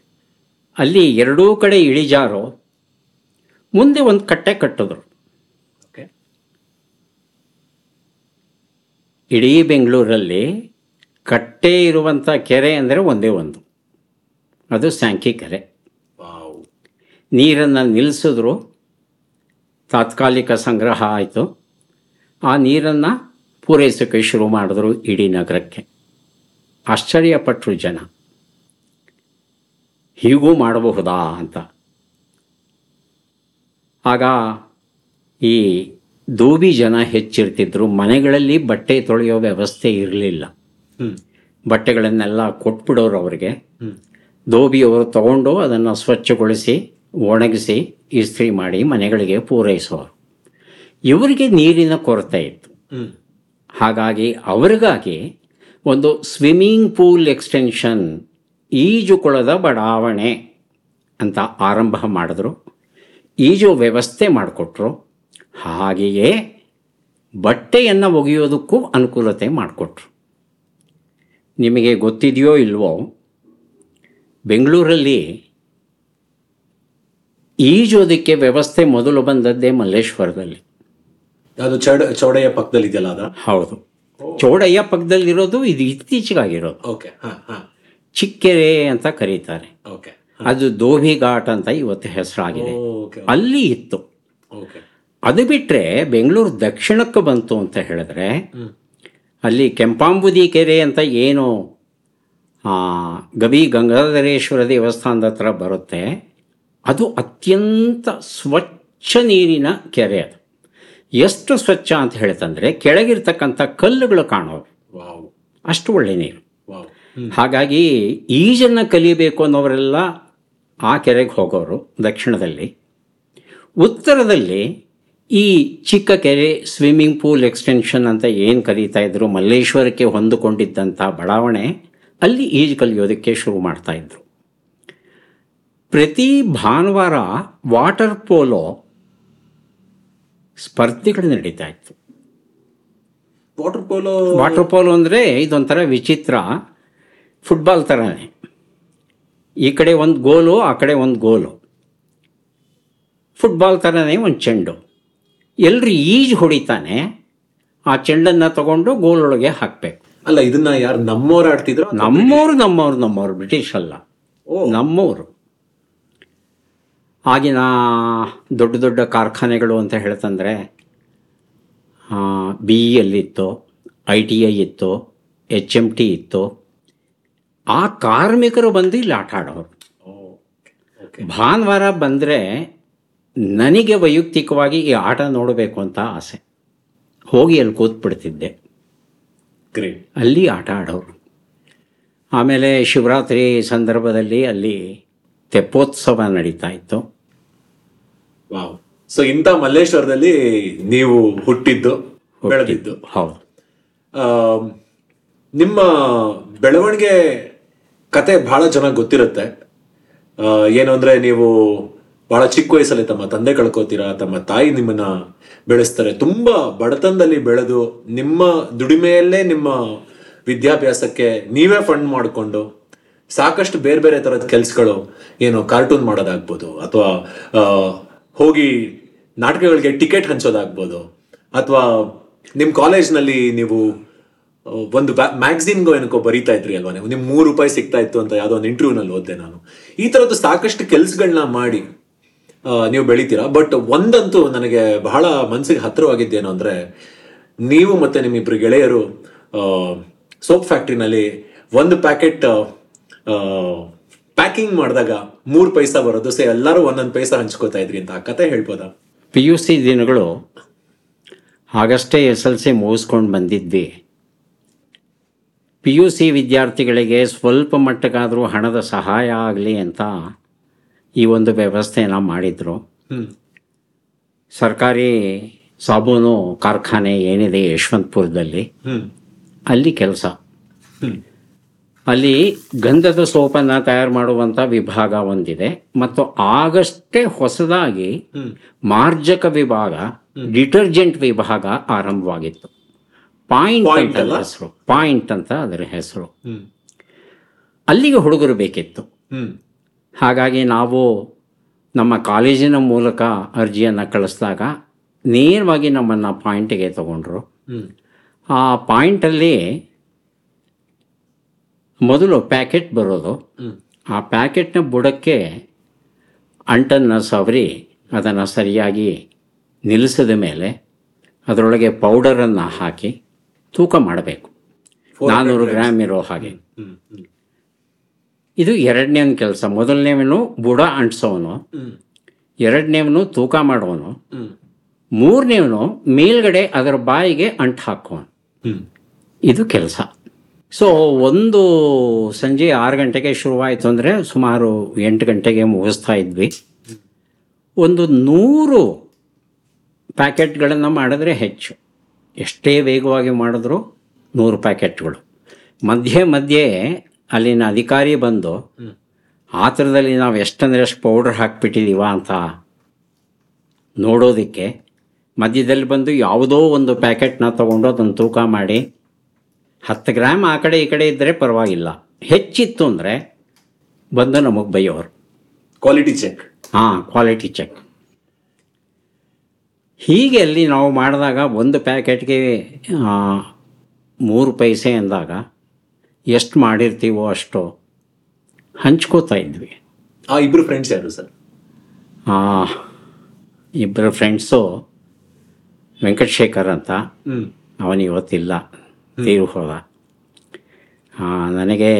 ಅಲ್ಲಿ ಎರಡೂ ಕಡೆ ಇಳಿಜಾರು ಮುಂದೆ ಒಂದು ಕಟ್ಟೆ ಕಟ್ಟಿದ್ರು. ಓಕೆ ಇಡೀ ಬೆಂಗಳೂರಲ್ಲಿ ಕಟ್ಟೆ ಇರುವಂಥ ಕೆರೆ ಅಂದರೆ ಒಂದೇ ಒಂದು. ಅದು ಸ್ಯಾಂಕಿ ಕೆರೆ. ನೀರನ್ನು ನಿಲ್ಲಿಸಿದ್ರು ತಾತ್ಕಾಲಿಕ ಸಂಗ್ರಹ ಆಯಿತು. ಆ ನೀರನ್ನು ಪೂರೈಸೋಕೆ ಶುರು ಮಾಡಿದ್ರು ಇಡೀ ನಗರಕ್ಕೆ. ಆಶ್ಚರ್ಯಪಟ್ಟರು ಜನ. ಹೀಗೂ ಮಾಡಬಹುದಾ ಅಂತ. ಆಗ ಈ ದೂಬಿ ಜನ ಹೆಚ್ಚಿರ್ತಿದ್ರು. ಮನೆಗಳಲ್ಲಿ ಬಟ್ಟೆ ತೊಳೆಯೋ ವ್ಯವಸ್ಥೆ ಇರಲಿಲ್ಲ. ಬಟ್ಟೆಗಳನ್ನೆಲ್ಲ ಕೊಟ್ಬಿಡೋರು ಅವರಿಗೆ. ದೋಬಿಯವರು ತಗೊಂಡು ಅದನ್ನು ಸ್ವಚ್ಛಗೊಳಿಸಿ ಒಣಗಿಸಿ ಇಸ್ತ್ರಿ ಮಾಡಿ ಮನೆಗಳಿಗೆ ಪೂರೈಸೋರು. ಇವರಿಗೆ ನೀರಿನ ಕೊರತೆ ಇತ್ತು. ಹಾಗಾಗಿ ಅವರಿಗಾಗಿ ಒಂದು ಸ್ವಿಮ್ಮಿಂಗ್ ಪೂಲ್ ಎಕ್ಸ್ಟೆನ್ಷನ್ ಈಜುಕೊಳದ ಬಡಾವಣೆ ಅಂತ ಆರಂಭ ಮಾಡಿದ್ರು. ಈಜು ವ್ಯವಸ್ಥೆ ಮಾಡಿಕೊಟ್ರು. ಹಾಗೆಯೇ ಬಟ್ಟೆಯನ್ನು ಒಗೆಯೋದಕ್ಕೂ ಅನುಕೂಲತೆ ಮಾಡಿಕೊಟ್ರು. ನಿಮಗೆ ಗೊತ್ತಿದೆಯೋ ಇಲ್ವೋ ಬೆಂಗಳೂರಲ್ಲಿ ಈಜೋದಕ್ಕೆ ವ್ಯವಸ್ಥೆ ಮೊದಲು ಬಂದದ್ದೇ ಮಲ್ಲೇಶ್ವರದಲ್ಲಿ. ಅದು ಚೌಡ ಚೌಡಯ್ಯ ಪಕ್ಕದಲ್ಲಿ ಇದೆಯಲ್ಲ ಅದ? ಹೌದು. ಚೌಡಯ್ಯ ಪಕ್ಕದಲ್ಲಿರೋದು ಇದು ಇತ್ತೀಚೆಗಾಗಿರೋದು. ಓಕೆ. ಹಾಂ ಹಾ. ಚಿಕ್ಕೆರೆ ಅಂತ ಕರೀತಾರೆ. ಅದು ದೋಭಿ ಘಾಟ್ ಅಂತ ಇವತ್ತು ಹೆಸರಾಗಿದೆ. ಅಲ್ಲಿ ಇತ್ತು. ಅದು ಬಿಟ್ಟರೆ ಬೆಂಗಳೂರು ದಕ್ಷಿಣಕ್ಕೆ ಬಂತು ಅಂತ ಹೇಳಿದ್ರೆ ಅಲ್ಲಿ ಕೆಂಪಾಂಬುದಿ ಕೆರೆ ಅಂತ ಏನು ಗವಿ ಗಂಗಾಧರೇಶ್ವರ ದೇವಸ್ಥಾನದ ಹತ್ರ ಬರುತ್ತೆ. ಅದು ಅತ್ಯಂತ ಸ್ವಚ್ಛ ನೀರಿನ ಕೆರೆ ಅದು. ಎಷ್ಟು ಸ್ವಚ್ಛ ಅಂತ ಹೇಳ್ತಂದ್ರೆ ಕೆಳಗಿರ್ತಕ್ಕಂಥ ಕಲ್ಲುಗಳು ಕಾಣೋವು ವಾವ್. ಅಷ್ಟು ಒಳ್ಳೆ ನೀರು. ಹಾಗಾಗಿ ಈಜನ್ನು ಕಲಿಯಬೇಕು ಅನ್ನೋರೆಲ್ಲ ಆ ಕೆರೆಗೆ ಹೋಗೋರು ದಕ್ಷಿಣದಲ್ಲಿ. ಉತ್ತರದಲ್ಲಿ ಈ ಚಿಕ್ಕ ಕೆರೆ ಸ್ವಿಮ್ಮಿಂಗ್ ಪೂಲ್ ಎಕ್ಸ್ಟೆನ್ಷನ್ ಅಂತ ಏನು ಕರೀತಾ ಇದ್ರು ಮಲ್ಲೇಶ್ವರಕ್ಕೆ ಹೊಂದಿಕೊಂಡಿದ್ದಂಥ ಬಡಾವಣೆ ಅಲ್ಲಿ ಈಜು ಕಲಿಯೋದಕ್ಕೆ ಶುರು ಮಾಡ್ತಾ ಇದ್ರು. ಪ್ರತಿ ಭಾನುವಾರ ವಾಟರ್ ಪೋಲೋ ಸ್ಪರ್ಧೆಗಳು ನಡೀತಾ ಇತ್ತು. ವಾಟರ್ ಪೋಲೋ ವಾಟರ್ ಪೋಲೋ ಅಂದರೆ ಇದೊಂಥರ ವಿಚಿತ್ರ. ಫುಟ್ಬಾಲ್ ಥರನೇ ಈ ಕಡೆ ಒಂದು ಗೋಲು ಆ ಕಡೆ ಒಂದು ಗೋಲು. ಫುಟ್ಬಾಲ್ ಥರನೇ ಒಂದು ಚೆಂಡು. ಎಲ್ಲರೂ ಈಜು ಹೊಡಿತಾನೆ ಆ ಚೆಂಡನ್ನು ತಗೊಂಡು ಗೋಲೊಳಗೆ ಹಾಕಬೇಕು. ಅಲ್ಲ ಇದನ್ನ ಯಾರು ನಮ್ಮವ್ರು ಆಡ್ತಿದ್ರು ನಮ್ಮವರು ನಮ್ಮವ್ರು ನಮ್ಮವ್ರು ಬ್ರಿಟಿಷ್ ಅಲ್ಲ. ನಮ್ಮವರು. ಆಗಿನ ದೊಡ್ಡ ದೊಡ್ಡ ಕಾರ್ಖಾನೆಗಳು ಅಂತ ಹೇಳ್ತಂದರೆ ಬಿ ಇತ್ತು ಐ ಟಿ ಐ ಇತ್ತು ಎಚ್ ಎಂ ಟಿ ಇತ್ತು ಆ ಕಾರ್ಮಿಕರು ಬಂದು ಇಲ್ಲಿ ಆಟ ಆಡೋರು. ಭಾನುವಾರ ಬಂದರೆ ನನಗೆ ವೈಯಕ್ತಿಕವಾಗಿ ಈ ಆಟ ನೋಡಬೇಕು ಅಂತ ಆಸೆ. ಹೋಗಿ ಅಲ್ಲಿ ಕೂತ್ಬಿಡ್ತಿದ್ದೆ. ಗ್ರೇಟ್. ಅಲ್ಲಿ ಆಟ ಆಡೋರು. ಆಮೇಲೆ ಶಿವರಾತ್ರಿ ಸಂದರ್ಭದಲ್ಲಿ ಅಲ್ಲಿ ತೆಪ್ಪೋತ್ಸವ ನಡೀತಾ ಇತ್ತು. ವಾವ್. ಸೊ ಇಂಥ ಮಲ್ಲೇಶ್ವರದಲ್ಲಿ ನೀವು ಹುಟ್ಟಿದ್ದು ಬೆಳೆದಿದ್ದು. ಹೌದು. ನಿಮ್ಮ ಬೆಳವಣಿಗೆ ಕತೆ ಬಹಳ ಚೆನ್ನಾಗಿ ಗೊತ್ತಿರುತ್ತೆ. ಏನು ಅಂದರೆ ನೀವು ಬಹಳ ಚಿಕ್ಕ ವಯಸ್ಸಲ್ಲಿ ತಮ್ಮ ತಂದೆ ಕಳ್ಕೊತೀರಾ, ತಮ್ಮ ತಾಯಿ ನಿಮ್ಮನ್ನ ಬೆಳೆಸ್ತಾರೆ. ತುಂಬ ಬಡತನದಲ್ಲಿ ಬೆಳೆದು ನಿಮ್ಮ ದುಡಿಮೆಯಲ್ಲೇ ನಿಮ್ಮ ವಿದ್ಯಾಭ್ಯಾಸಕ್ಕೆ ನೀವೇ ಫಂಡ್ ಮಾಡಿಕೊಂಡು ಸಾಕಷ್ಟು ಬೇರೆ ಬೇರೆ ತರದ ಕೆಲಸಗಳು ಏನು ಕಾರ್ಟೂನ್ ಮಾಡೋದಾಗ್ಬೋದು ಅಥವಾ ಹೋಗಿ ನಾಟಕಗಳಿಗೆ ಟಿಕೆಟ್ ಹಂಚೋದಾಗ್ಬೋದು ಅಥವಾ ನಿಮ್ಮ ಕಾಲೇಜ್ನಲ್ಲಿ ನೀವು ಒಂದು ಮ್ಯಾಗ್ಝಿನ್ಗೂ ಏನಕ್ಕೋ ಬರೀತಾ ಇದ್ರಿ ಅಲ್ವಾ? ನಿಮ್ಗೆ ಮೂರು ರೂಪಾಯಿ ಸಿಗ್ತಾ ಇತ್ತು ಅಂತ ಯಾವುದೋ ಒಂದು ಇಂಟರ್ವ್ಯೂನಲ್ಲಿ ಓದಿದೆ ನಾನು. ಈ ಥರದ್ದು ಸಾಕಷ್ಟು ಕೆಲ್ಸಗಳನ್ನ ಮಾಡಿ ನೀವು ಬೆಳಿತೀರಾ? ಬಟ್ ಒಂದಂತೂ ನನಗೆ ಬಹಳ ಮನಸ್ಸಿಗೆ ಹತ್ತಿರವಾಗಿದ್ದೇನು ಅಂದ್ರೆ, ನೀವು ಮತ್ತೆ ನಿಮ್ಮಿಬ್ರು ಗೆಳೆಯರು ಸೋಪ್ ಫ್ಯಾಕ್ಟ್ರಿನಲ್ಲಿ ಒಂದು ಪ್ಯಾಕೆಟ್ ಪ್ಯಾಕಿಂಗ್ ಮಾಡಿದಾಗ ಮೂರು ಪೈಸಾ ಬರೋದು, ಸೊ ಎಲ್ಲರೂ ಒಂದೊಂದು ಪೈಸಾ ಹಂಚ್ಕೋತಾ ಇದ್ರಿ ಅಂತ ಆ ಕತೆ ಹೇಳ್ಬೋದಾ? ಪಿ ಯು ಸಿ ದಿನಗಳು ಆಗಷ್ಟೇ ಎಸ್ ಎಲ್ ಸಿ ಮುಗಿಸ್ಕೊಂಡು ಬಂದಿದ್ವಿ. ಪಿ ಯು ಸಿ ವಿದ್ಯಾರ್ಥಿಗಳಿಗೆ ಸ್ವಲ್ಪ ಮಟ್ಟಕ್ಕಾದರೂ ಹಣದ ಸಹಾಯ ಆಗಲಿ ಅಂತ ಈ ಒಂದು ವ್ಯವಸ್ಥೆಯನ್ನು ಮಾಡಿದರು. ಸರ್ಕಾರಿ ಸಾಬೂನು ಕಾರ್ಖಾನೆ ಏನಿದೆ ಯಶವಂತಪುರದಲ್ಲಿ ಅಲ್ಲಿ ಕೆಲಸ. ಅಲ್ಲಿ ಗಂಧದ ಸೋಪನ್ನು ತಯಾರು ಮಾಡುವಂಥ ವಿಭಾಗ ಒಂದಿದೆ. ಮತ್ತು ಆಗಷ್ಟೇ ಹೊಸದಾಗಿ ಮಾರ್ಜಕ ವಿಭಾಗ ಡಿಟರ್ಜೆಂಟ್ ವಿಭಾಗ ಆರಂಭವಾಗಿತ್ತು. ಪಾಯಿಂಟ್ ಅಂತ? ಹೆಸರು. ಪಾಯಿಂಟ್ ಅಂತ ಅದರ ಹೆಸರು. ಅಲ್ಲಿಗೆ ಹುಡುಗರು ಬೇಕಿತ್ತು. ಹಾಗಾಗಿ ನಾವು ನಮ್ಮ ಕಾಲೇಜಿನ ಮೂಲಕ ಅರ್ಜಿಯನ್ನು ಕಳಿಸಿದಾಗ ನೇರವಾಗಿ ನಮ್ಮನ್ನು ಪಾಯಿಂಟಿಗೆ ತಗೊಂಡ್ರು. ಆ ಪಾಯಿಂಟಲ್ಲಿ ಮೊದಲು ಪ್ಯಾಕೆಟ್ ಬರೋದು. ಆ ಪ್ಯಾಕೆಟ್ನ ಬುಡಕ್ಕೆ ಅಂಟನ್ನು ಸವರಿ ಅದನ್ನು ಸರಿಯಾಗಿ ನಿಲ್ಲಿಸಿದ ಮೇಲೆ ಅದರೊಳಗೆ ಪೌಡರನ್ನು ಹಾಕಿ ತೂಕ ಮಾಡಬೇಕು. ನಾನ್ನೂರು ಗ್ರಾಮ್ ಇರೋ ಹಾಗೆ. ಇದು ಎರಡನೇ ಒಂದು ಕೆಲಸ. ಮೊದಲನೇವನು ಬುಡ ಅಂಟಿಸೋನು. ಎರಡನೇವನು ತೂಕ ಮಾಡೋನು. ಮೂರನೇವನು ಮೇಲ್ಗಡೆ ಅದರ ಬಾಯಿಗೆ ಅಂಟು ಹಾಕೋನು. ಇದು ಕೆಲಸ. ಸೊ ಒಂದು ಸಂಜೆ ಆರು ಗಂಟೆಗೆ ಶುರುವಾಯಿತು ಅಂದರೆ ಸುಮಾರು ಎಂಟು ಗಂಟೆಗೆ ಮುಗಿಸ್ತಾ ಇದ್ವಿ. ಒಂದು ನೂರು ಪ್ಯಾಕೆಟ್ಗಳನ್ನು ಮಾಡಿದ್ರೆ ಹೆಚ್ಚು. ಎಷ್ಟೇ ವೇಗವಾಗಿ ಮಾಡಿದ್ರು ನೂರು ಪ್ಯಾಕೆಟ್ಗಳು. ಮಧ್ಯೆ ಮಧ್ಯೆ ಅಲ್ಲಿನ ಅಧಿಕಾರಿ ಬಂದು ಆ ಥರದಲ್ಲಿ ನಾವು ಎಷ್ಟಂದ್ರೆ ಎಷ್ಟು ಪೌಡ್ರ್ ಹಾಕ್ಬಿಟ್ಟಿದ್ದೀವ ಅಂತ ನೋಡೋದಕ್ಕೆ ಮಧ್ಯದಲ್ಲಿ ಬಂದು ಯಾವುದೋ ಒಂದು ಪ್ಯಾಕೆಟ್ನ ತೊಗೊಂಡು ಅದನ್ನು ತೂಕ ಮಾಡಿ ಹತ್ತು ಗ್ರಾಮ್ ಆ ಕಡೆ ಈ ಕಡೆ ಇದ್ದರೆ ಪರವಾಗಿಲ್ಲ. ಹೆಚ್ಚಿತ್ತು ಅಂದರೆ ಬಂದು ನಮಗೆ ಬೈಯೋರು. ಕ್ವಾಲಿಟಿ ಚೆಕ್ ಹಾಂ ಕ್ವಾಲಿಟಿ ಚೆಕ್ ಹೀಗೆ ಅಲ್ಲಿ ನಾವು ಮಾಡಿದಾಗ ಒಂದು ಪ್ಯಾಕೆಟ್ಗೆ ಮೂರು ಪೈಸೆ ಅಂದಾಗ ಎಷ್ಟು ಮಾಡಿರ್ತೀವೋ ಅಷ್ಟು ಹಂಚ್ಕೋತಾ ಇದ್ವಿ. ಆ ಇಬ್ಬರು ಫ್ರೆಂಡ್ಸ್ ಯಾರು ಸರ್? ಆ, ಇಬ್ಬರು ಫ್ರೆಂಡ್ಸು ವೆಂಕಟಶೇಖರ್ ಅಂತ. ಅವನು ಇವತ್ತಿಲ್ಲ. ತೀರು ಹೋದ ನನಗೆ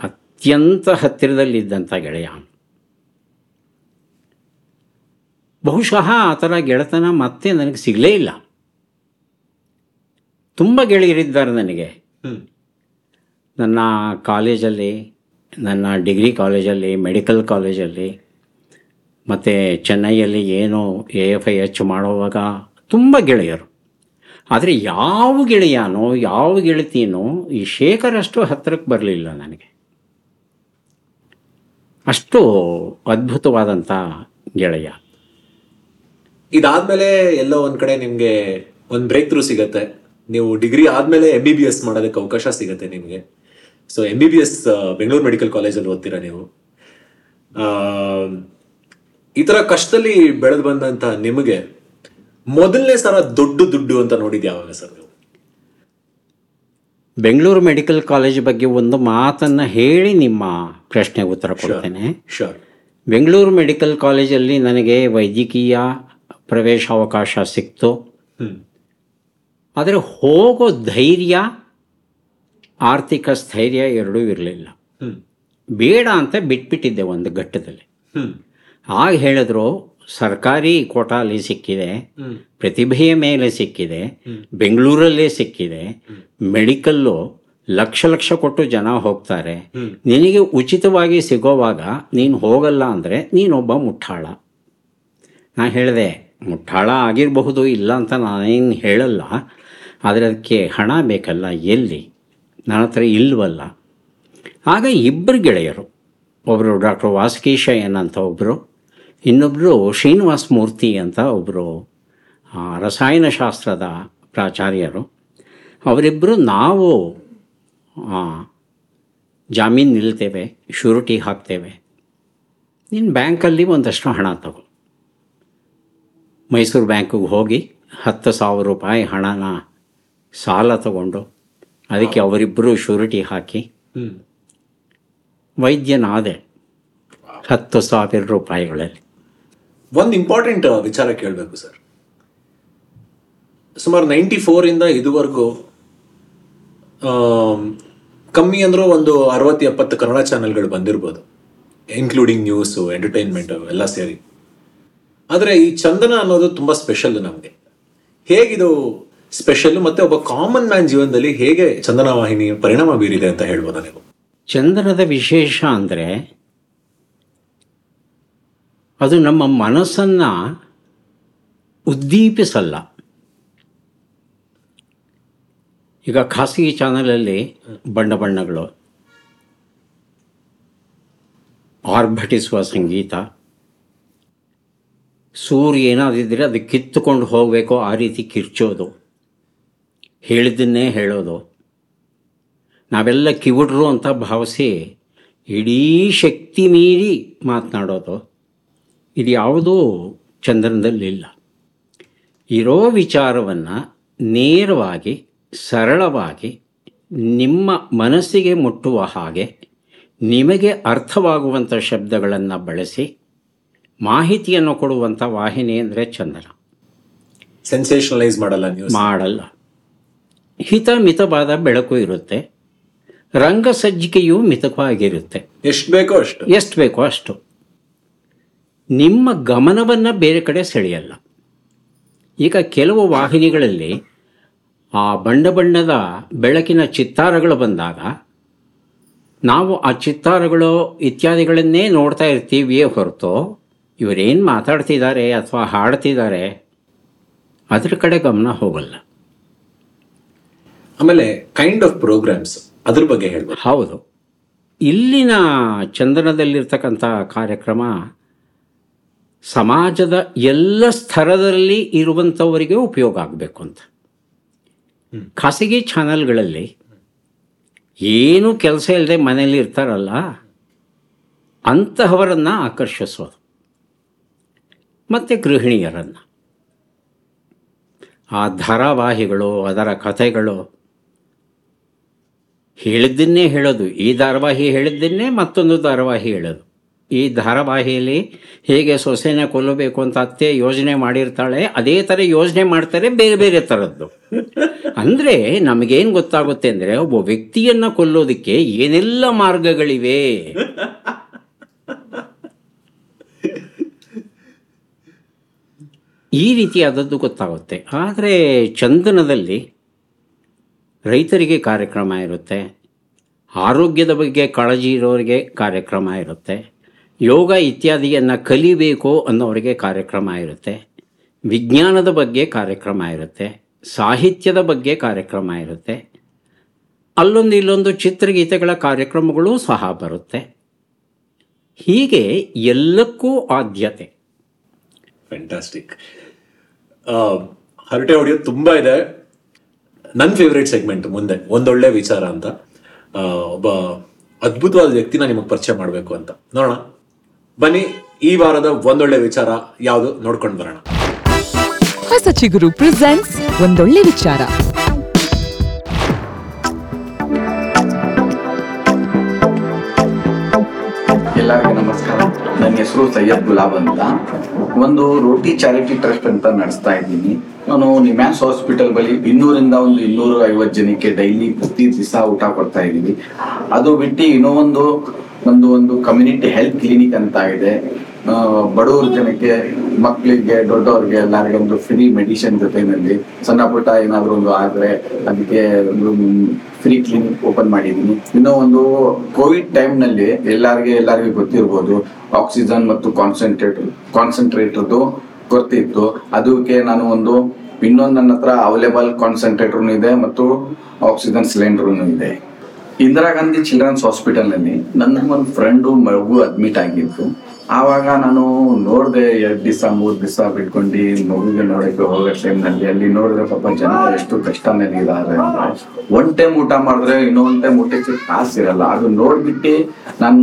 ಅತ್ಯಂತ ಹತ್ತಿರದಲ್ಲಿದ್ದಂಥ ಗೆಳೆಯ ಅವ್ನು. ಬಹುಶಃ ಆ ಥರ ಗೆಳೆತನ ಮತ್ತೆ ನನಗೆ ಸಿಗಲೇ ಇಲ್ಲ. ತುಂಬ ಗೆಳೆಯರಿದ್ದಾರೆ ನನಗೆ. ನನ್ನ ಕಾಲೇಜಲ್ಲಿ ನನ್ನ ಡಿಗ್ರಿ ಕಾಲೇಜಲ್ಲಿ ಮೆಡಿಕಲ್ ಕಾಲೇಜಲ್ಲಿ ಮತ್ತು ಚೆನ್ನೈಯಲ್ಲಿ ಏನು ಎ ಎಫ್ ಐ ಎಚ್ ಮಾಡುವಾಗ ತುಂಬ ಗೆಳೆಯರು. ಆದರೆ ಯಾವ ಗೆಳೆಯನೋ ಯಾವ ಗೆಳತಿಯನೋ ಈ ಶೇಖರಷ್ಟು ಹತ್ತಿರಕ್ಕೆ ಬರಲಿಲ್ಲ ನನಗೆ. ಅಷ್ಟು ಅದ್ಭುತವಾದಂಥ ಗೆಳೆಯ. ಇದಾದ್ಮೇಲೆ ಎಲ್ಲೋ ಒಂದ್ ಕಡೆ ನಿಮ್ಗೆ ಒಂದ್ ಬ್ರೇಕ್ ಥ್ರೂ ಸಿಗತ್ತೆ. ನೀವು ಡಿಗ್ರಿ ಆದ್ಮೇಲೆ ಎಂ ಬಿ ಬಿ ಎಸ್ ಮಾಡೋದಕ್ಕೆ ಅವಕಾಶ ಸಿಗತ್ತೆ ನಿಮ್ಗೆ. So M B B S Bengaluru medical ಕಾಲೇಜಲ್ಲಿ ಓದ್ತೀರಾ ನೀವು? ಈ ತರ ಕಷ್ಟದಲ್ಲಿ ಬೆಳೆದು ಬಂದಂತ ನಿಮಗೆ ಮೊದಲನೇ ಸಲ ದೊಡ್ಡ ದುಡ್ಡು ಅಂತ ನೋಡಿದ್ ಯಾವಾಗ ಸರ್ ನೀವು? ಬೆಂಗಳೂರು ಮೆಡಿಕಲ್ ಕಾಲೇಜ್ ಬಗ್ಗೆ ಒಂದು ಮಾತನ್ನು ಹೇಳಿ ನಿಮ್ಮ ಪ್ರಶ್ನೆಗೆ ಉತ್ತರ ಕೊಡ್ತೇನೆ. ಬೆಂಗಳೂರು ಮೆಡಿಕಲ್ ಕಾಲೇಜಲ್ಲಿ ನನಗೆ ವೈದ್ಯಕೀಯ ಪ್ರವೇಶಾವಕಾಶ ಸಿಕ್ತು. ಆದರೆ ಹೋಗೋ ಧೈರ್ಯ ಆರ್ಥಿಕ ಸ್ಥೈರ್ಯ ಎರಡೂ ಇರಲಿಲ್ಲ. ಬೇಡ ಅಂತ ಬಿಟ್ಬಿಟ್ಟಿದ್ದೆ ಒಂದು ಘಟ್ಟದಲ್ಲಿ. ಆಗ ಹೇಳಿದ್ರು ಸರ್ಕಾರಿ ಕೋಟಾಲಿ ಸಿಕ್ಕಿದೆ ಪ್ರತಿಭೆಯ ಮೇಲೆ ಸಿಕ್ಕಿದೆ ಬೆಂಗಳೂರಲ್ಲೇ ಸಿಕ್ಕಿದೆ ಮೆಡಿಕಲ್ಲು ಲಕ್ಷ ಲಕ್ಷ ಕೊಟ್ಟು ಜನ ಹೋಗ್ತಾರೆ. ನಿನಗೆ ಉಚಿತವಾಗಿ ಸಿಗೋವಾಗ ನೀನು ಹೋಗಲ್ಲ ಅಂದರೆ ನೀನೊಬ್ಬ ಮುಟ್ಟಾಳ ನಾ ಹೇಳಿದೆ ಮುಟ್ಟಾಳ ಆಗಿರಬಹುದು ಇಲ್ಲ ಅಂತ ನಾನೇನು ಹೇಳಲ್ಲ. ಆದರೆ ಅದಕ್ಕೆ ಹಣ ಬೇಕಲ್ಲ, ಎಲ್ಲಿ? ನನ್ನ ಹತ್ರ ಇಲ್ವಲ್ಲ. ಆಗ ಇಬ್ಬರು ಗೆಳೆಯರು. ಒಬ್ಬರು ಡಾಕ್ಟರ್ ವಾಸುಕೀಶಯ್ಯನ್ ಅಂತ ಒಬ್ಬರು ಇನ್ನೊಬ್ಬರು ಶ್ರೀನಿವಾಸ ಮೂರ್ತಿ ಅಂತ ಒಬ್ಬರು ರಸಾಯನಶಾಸ್ತ್ರದ ಪ್ರಾಚಾರ್ಯರು. ಅವರಿಬ್ಬರು ನಾವು ಜಾಮೀನು ನಿಲ್ತೇವೆ ಶ್ಯೂರಿಟಿ ಹಾಕ್ತೇವೆ. ನಿನ್ನ ಬ್ಯಾಂಕಲ್ಲಿ ಒಂದಷ್ಟು ಹಣ ತಗೋ. ಮೈಸೂರು ಬ್ಯಾಂಕಿಗೆ ಹೋಗಿ ಹತ್ತು ಸಾವಿರ ರೂಪಾಯಿ ಹಣನ ಸಾಲ ತಗೊಂಡು ಅದಕ್ಕೆ ಅವರಿಬ್ಬರು ಶೂರಿಟಿ ಹಾಕಿ ವೈದ್ಯನಾದೆ ಹತ್ತು ಸಾವಿರ ರೂಪಾಯಿಗಳಲ್ಲಿ. ಒಂದು ಇಂಪಾರ್ಟೆಂಟ್ ವಿಚಾರ ಕೇಳಬೇಕು ಸರ್. ಸುಮಾರು ನೈಂಟಿ ಫೋರಿಂದ ಇದುವರೆಗೂ ಕಮ್ಮಿ ಅಂದರೂ ಒಂದು ಅರವತ್ತು ಎಪ್ಪತ್ತು ಕನ್ನಡ ಚಾನೆಲ್ಗಳು ಬಂದಿರ್ಬೋದು. ಇನ್ಕ್ಲೂಡಿಂಗ್ ನ್ಯೂಸು ಎಂಟರ್ಟೈನ್ಮೆಂಟು ಎಲ್ಲ ಸೇರಿ. ಆದರೆ ಈ ಚಂದನ ಅನ್ನೋದು ತುಂಬ ಸ್ಪೆಷಲ್ ನಮಗೆ. ಹೇಗಿದು ಸ್ಪೆಷಲ್ ಮತ್ತೆ ಒಬ್ಬ ಕಾಮನ್ ಮ್ಯಾನ್ ಜೀವನದಲ್ಲಿ ಹೇಗೆ ಚಂದನ ವಾಹಿನಿ ಪರಿಣಾಮ ಬೀರಿದೆ ಅಂತ ಹೇಳ್ಬೋದಾ ನೀವು? ಚಂದನದ ವಿಶೇಷ ಅಂದರೆ ಅದು ನಮ್ಮ ಮನಸ್ಸನ್ನು ಉದ್ದೀಪಿಸಲ್ಲ. ಈಗ ಖಾಸಗಿ ಚಾನಲಲ್ಲಿ ಬಣ್ಣ ಬಣ್ಣಗಳು. ಆರ್ಭಟಿಸುವ ಸಂಗೀತ. ಸೂರ್ಯ ಏನಾದಿದ್ದರೆ ಅದು ಕಿತ್ತುಕೊಂಡು ಹೋಗಬೇಕು ಆ ರೀತಿ ಕಿರ್ಚೋದು. ಹೇಳಿದ್ದನ್ನೇ ಹೇಳೋದು. ನಾವೆಲ್ಲ ಕಿವುಡ್ರು ಅಂತ ಭಾವಿಸಿ ಇಡೀ ಶಕ್ತಿ ಮೀರಿ ಮಾತನಾಡೋದು. ಇದು ಯಾವುದೂ ಚಂದ್ರನದಲ್ಲಿಲ್ಲ ಇರೋ ವಿಚಾರವನ್ನು ನೇರವಾಗಿ, ಸರಳವಾಗಿ ನಿಮ್ಮ ಮನಸ್ಸಿಗೆ ಮುಟ್ಟುವ ಹಾಗೆ ನಿಮಗೆ ಅರ್ಥವಾಗುವಂಥ ಶಬ್ದಗಳನ್ನು ಬಳಸಿ ಮಾಹಿತಿಯನ್ನು ಕೊಡುವಂಥ ವಾಹಿನಿ ಅಂದರೆ ಚಂದನ. ಸೆನ್ಸೇಷನಲೈಸ್ ಮಾಡಲ್ಲ ನ್ಯೂಸ್ ಮಾಡಲ್ಲ. ಹಿತ ಮಿತವಾದ ಬೆಳಕು ಇರುತ್ತೆ. ರಂಗ ಸಜ್ಜಿಕೆಯು ಮಿತವಾಗಿರುತ್ತೆ ಎಷ್ಟು ಬೇಕೋ ಅಷ್ಟು. ಎಷ್ಟು ಬೇಕೋ ಅಷ್ಟು. ನಿಮ್ಮ ಗಮನವನ್ನು ಬೇರೆ ಕಡೆ ಸೆಳೆಯಲ್ಲ. ಈಗ ಕೆಲವು ವಾಹಿನಿಗಳಲ್ಲಿ ಆ ಬಣ್ಣ ಬಣ್ಣದ ಬೆಳಕಿನ ಚಿತ್ತಾರಗಳು ಬಂದಾಗ ನಾವು ಆ ಚಿತ್ತಾರಗಳು ಇತ್ಯಾದಿಗಳನ್ನೇ ನೋಡ್ತಾ ಇರ್ತೀವಿಯೇ ಹೊರತು ಇವರೇನು ಮಾತಾಡ್ತಿದ್ದಾರೆ ಅಥವಾ ಹಾಡ್ತಿದ್ದಾರೆ ಅದ್ರ ಕಡೆ ಗಮನ ಹೋಗಲ್ಲ. ಆಮೇಲೆ ಕೈಂಡ್ ಆಫ್ ಪ್ರೋಗ್ರಾಮ್ಸ್ ಅದ್ರ ಬಗ್ಗೆ ಹೇಳ್ಬೋದು. ಹೌದು. ಇಲ್ಲಿನ ಚಂದನದಲ್ಲಿರ್ತಕ್ಕಂಥ ಕಾರ್ಯಕ್ರಮ ಸಮಾಜದ ಎಲ್ಲ ಸ್ತರದಲ್ಲಿ ಇರುವಂಥವರಿಗೆ ಉಪಯೋಗ ಆಗಬೇಕು ಅಂತ. ಖಾಸಗಿ ಚಾನಲ್ಗಳಲ್ಲಿ ಏನೂ ಕೆಲಸ ಇಲ್ಲದೆ ಮನೇಲಿ ಇರ್ತಾರಲ್ಲ ಅಂತಹವರನ್ನು ಆಕರ್ಷಿಸೋದು. ಮತ್ತು ಗೃಹಿಣಿಯರನ್ನು. ಆ ಧಾರಾವಾಹಿಗಳು, ಅದರ ಕಥೆಗಳು ಹೇಳಿದ್ದನ್ನೇ ಹೇಳೋದು. ಈ ಧಾರಾವಾಹಿ ಹೇಳಿದ್ದನ್ನೇ ಮತ್ತೊಂದು ಧಾರಾವಾಹಿ ಹೇಳೋದು. ಈ ಧಾರಾವಾಹಿಯಲ್ಲಿ ಹೇಗೆ ಸೊಸೆನ ಕೊಲ್ಲಬೇಕು ಅಂತ ಅತ್ತೆ ಯೋಜನೆ ಮಾಡಿರ್ತಾಳೆ, ಅದೇ ಥರ ಯೋಜನೆ ಮಾಡ್ತಾರೆ ಬೇರೆ ಬೇರೆ ಥರದ್ದು. ಅಂದರೆ ನಮಗೇನು ಗೊತ್ತಾಗುತ್ತೆ ಅಂದರೆ ಒಬ್ಬ ವ್ಯಕ್ತಿಯನ್ನು ಕೊಲ್ಲೋದಕ್ಕೆ ಏನೆಲ್ಲ ಮಾರ್ಗಗಳಿವೆ? ಈ ರೀತಿಯಾದದ್ದು ಗೊತ್ತಾಗುತ್ತೆ. ಆದರೆ ಚಂದನದಲ್ಲಿ ರೈತರಿಗೆ ಕಾರ್ಯಕ್ರಮ ಇರುತ್ತೆ. ಆರೋಗ್ಯದ ಬಗ್ಗೆ ಕಾಳಜಿ ಇರೋರಿಗೆ ಕಾರ್ಯಕ್ರಮ ಇರುತ್ತೆ. ಯೋಗ ಇತ್ಯಾದಿಯನ್ನು ಕಲಿಬೇಕು ಅನ್ನೋರಿಗೆ ಕಾರ್ಯಕ್ರಮ ಇರುತ್ತೆ. ವಿಜ್ಞಾನದ ಬಗ್ಗೆ ಕಾರ್ಯಕ್ರಮ ಇರುತ್ತೆ. ಸಾಹಿತ್ಯದ ಬಗ್ಗೆ ಕಾರ್ಯಕ್ರಮ ಇರುತ್ತೆ. ಅಲ್ಲೊಂದು ಇಲ್ಲೊಂದು ಚಿತ್ರಗೀತೆಗಳ ಕಾರ್ಯಕ್ರಮಗಳು ಸಹ ಬರುತ್ತೆ. ಹೀಗೆ ಎಲ್ಲಕ್ಕೂ ಆದ್ಯತೆ. ಫ್ಯಾಂಟಾಸ್ಟಿಕ್ ಹರಟೆ ಹೊಡೆಯೋದು ತುಂಬಾ ಇದೆ. ನನ್ನ ಫೇವ್ರೇಟ್ ಸೆಗ್ಮೆಂಟ್ ಮುಂದೆ, ಒಂದೊಳ್ಳೆ ವಿಚಾರ ಅಂತ. ಒಬ್ಬ ಅದ್ಭುತವಾದ ವ್ಯಕ್ತಿನ ನಿಮಗೆ ಪರಿಚಯ ಮಾಡಬೇಕು ಅಂತ. ನೋಡೋಣ. ಬನ್ನಿ, ಈ ವಾರದ ಒಂದೊಳ್ಳೆ ವಿಚಾರ ಯಾವುದು ನೋಡ್ಕೊಂಡು ಬರೋಣ. ಹೊಸ ಚಿಗುರು ಪ್ರೆಸೆಂಟ್ಸ್ ಒಂದೊಳ್ಳೆ ವಿಚಾರ. ನನ್ನ ಹೆಸರು ಸೈಯದ್ ಗುಲಾಬ್ ಅಂತ. ಒಂದು ರೋಟಿ ಚಾರಿಟಿ ಟ್ರಸ್ಟ್ ಅಂತ ನಡೆಸ್ತಾ ಇದ್ದೀನಿ. ನಾನು ನಿಮ್ಯಾನ್ಸ್ ಹಾಸ್ಪಿಟಲ್ ಬಳಿ ಇನ್ನೂರಿಂದ ಒಂದು ಇನ್ನೂರ ಐವತ್ತು ಜನಕ್ಕೆ ಡೈಲಿ ಪ್ರತಿ ದಿವಸ ಊಟ ಕೊಡ್ತಾ ಇದ್ದೀವಿ ಅದು ಬಿಟ್ಟು ಇನ್ನೂ ಒಂದು ಒಂದು ಒಂದು ಕಮ್ಯುನಿಟಿ ಹೆಲ್ತ್ ಕ್ಲಿನಿಕ್ ಅಂತ ಇದೆ. ಬಡವ್ರ ಜನಕ್ಕೆ ಮಕ್ಕಳಿಗೆ ದೊಡ್ಡವ್ರಿಗೆ ಎಲ್ಲರಿಗೆ ಒಂದು ಫ್ರೀ ಮೆಡಿಸಿನ್ ಜೊತೆನಲ್ಲಿ ಸಣ್ಣ ಪುಟ್ಟ ಏನಾದ್ರು ಒಂದು ಆದ್ರೆ ಅದಕ್ಕೆ ಒಂದು ಫ್ರೀ ಕ್ಲಿನಿಕ್ ಓಪನ್ ಮಾಡಿದೀನಿ ಇನ್ನೂ ಒಂದು ಕೋವಿಡ್ ಟೈಮ್ನಲ್ಲಿ ಎಲ್ಲರಿಗೆ ಎಲ್ಲರಿಗೂ ಗೊತ್ತಿರ್ಬೋದು ಆಕ್ಸಿಜನ್ ಮತ್ತು ಕಾನ್ಸಂಟ್ರೇಟರ್ ಕಾನ್ಸಂಟ್ರೇಟರ್ದು ಕೊರತೆ ಇತ್ತು ಅದಕ್ಕೆ ನಾನು ಒಂದು ಇನ್ನೊಂದು ನನ್ನ ಹತ್ರ ಅವೈಲೇಬಲ್ ಕಾನ್ಸಂಟ್ರೇಟರ್ ಇದೆ ಮತ್ತು ಆಕ್ಸಿಜನ್ ಸಿಲಿಂಡರ್ನು ಇದೆ. ಇಂದಿರಾ ಗಾಂಧಿ ಚಿಲ್ಡ್ರನ್ಸ್ ಹಾಸ್ಪಿಟಲ್ನಲ್ಲಿ ನನ್ನ ಒಂದು ಫ್ರೆಂಡು ಮಗು ಅಡ್ಮಿಟ್ ಆಗಿತ್ತು ಆವಾಗ ನಾನು ನೋಡಿದೆ ಎರಡು ದಿವಸ, ಮೂರು ದಿವಸ ಬಿಟ್ಕೊಂಡು ಮಗುಗೆ ನೋಡಕ್ಕೆ ಹೋಗೋ ಟೈಮ್ನಲ್ಲಿ. ಅಲ್ಲಿ ನೋಡಿದ್ರೆ ಪಾಪ ಜನ ಎಷ್ಟು ಕಷ್ಟ ಇದ್ದಾರೆ ಅಂದ್ರೆ ಒನ್ ಟೈಮ್ ಊಟ ಮಾಡಿದ್ರೆ ಇನ್ನೊಂದು ಟೈಮ್ ಊಟಕ್ಕೆ ಕಾಸಿರಲ್ಲ. ಅದು ನೋಡ್ಬಿಟ್ಟು ನಾನು